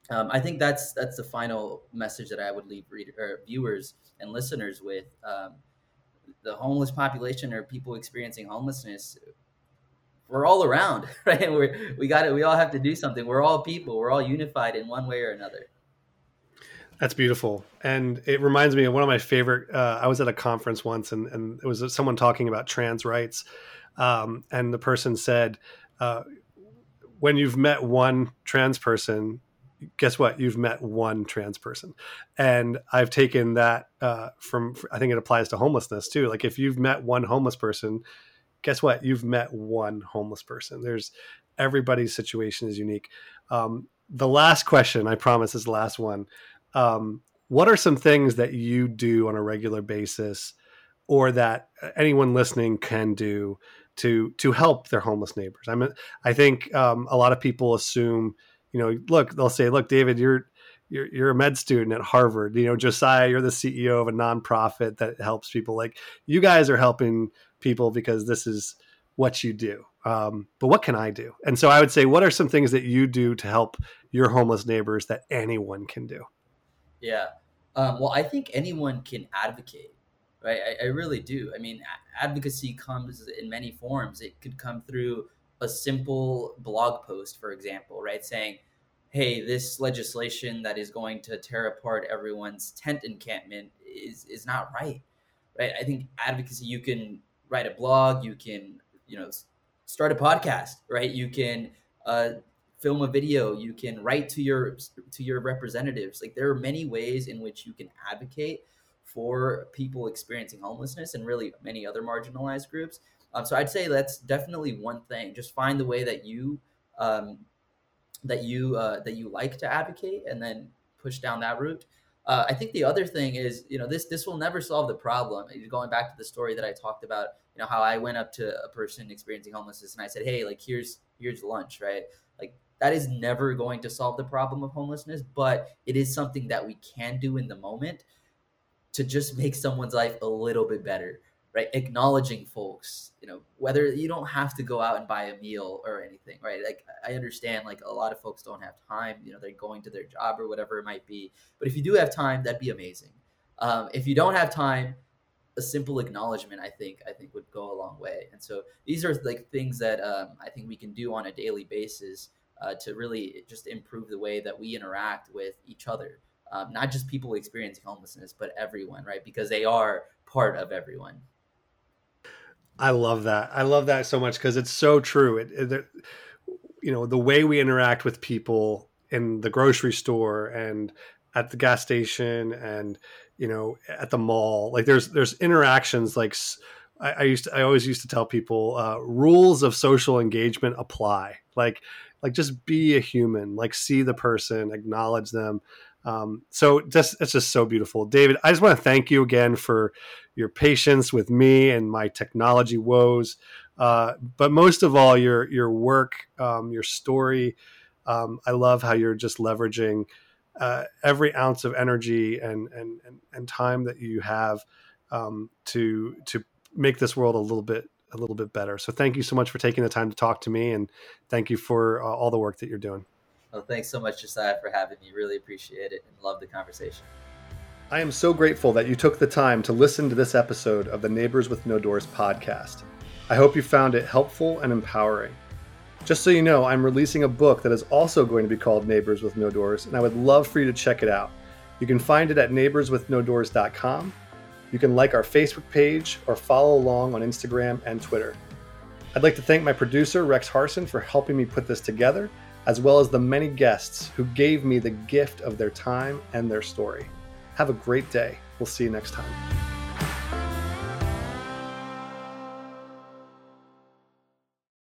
um, i think that's that's the final message that i would leave reader, viewers and listeners with. Um, the homeless population or people experiencing homelessness we're all around right? We're, we got it we all have to do something. We're all people. We're all unified in one way or another that's beautiful. And it reminds me of one of my favorite. Uh, I was at a conference once and, and it was someone talking about trans rights. Um, and the person said, uh, when you've met one trans person, guess what? You've met one trans person. And I've taken that uh, from, I think it applies to homelessness too. Like if you've met one homeless person, guess what? You've met one homeless person. There's everybody's situation is unique. Um, the last question, I promise, is the last one um, what are some things that you do on a regular basis or that anyone listening can do to to help their homeless neighbors? I mean i think um, a lot of people assume you know look they'll say look david you're you're, you're a med student at harvard you know josiah you're the ceo of a nonprofit that helps people. Like you guys are helping people because this is what you do. Um, but what can i do? And so i would say what are some things that you do to help your homeless neighbors that anyone can do yeah. Um, well, I think anyone can advocate, right? I, I really do. I mean, advocacy comes in many forms. It could come through a simple blog post, for example, right? Saying, hey, this legislation that is going to tear apart everyone's tent encampment is, is not right, right? I think advocacy, you can write a blog, you can, you know, start a podcast, right? You can uh, film a video you can write to your to your representatives like there are many ways in which you can advocate for people experiencing homelessness and really many other marginalized groups um, so i'd say that's definitely one thing just find the way that you um, that you uh, that you like to advocate and then push down that route uh, I think the other thing is, you know, this this will never solve the problem. Going back to the story that I talked about, you know, how I went up to a person experiencing homelessness and I said, "Hey, like here's here's lunch, right? Like that is never going to solve the problem of homelessness, but it is something that we can do in the moment to just make someone's life a little bit better, right? Acknowledging folks, you know, whether you don't have to go out and buy a meal or anything, right? Like I understand like a lot of folks don't have time, you know, they're going to their job or whatever it might be. But if you do have time, that'd be amazing. Um, if you don't have time, a simple acknowledgement, I think, I think would go a long way. And so these are like things that um, I think we can do on a daily basis uh, to really just improve the way that we interact with each other. Um, not just people experiencing homelessness, but everyone, right? Because they are part of everyone. I love that. I love that so much because it's so true. It, it, you know, the way we interact with people in the grocery store and at the gas station and you know at the mall, like there's there's interactions like. I, I used to, I always used to tell people uh, rules of social engagement apply. Like like just be a human like see the person acknowledge them um, so just it's just so beautiful. David i just want to thank you again for your patience with me and my technology woes uh, but most of all your your work um, your story um, i love how you're just leveraging uh, every ounce of energy and, and and and time that you have um, to to make this world a little bit a little bit better. So thank you so much for taking the time to talk to me, and thank you for uh, all the work that you're doing. Well, thanks so much, Josiah, for having me. Really appreciate it and love the conversation. I am so grateful that you took the time to listen to this episode of the Neighbors with No Doors podcast. I hope you found it helpful and empowering. Just so you know, I'm releasing a book that is also going to be called Neighbors with No Doors, and I would love for you to check it out. You can find it at neighborswithnodoors.com you can like our Facebook page or follow along on Instagram and Twitter. I'd like to thank my producer, Rex Harson, for helping me put this together, as well as the many guests who gave me the gift of their time and their story. Have a great day. We'll see you next time.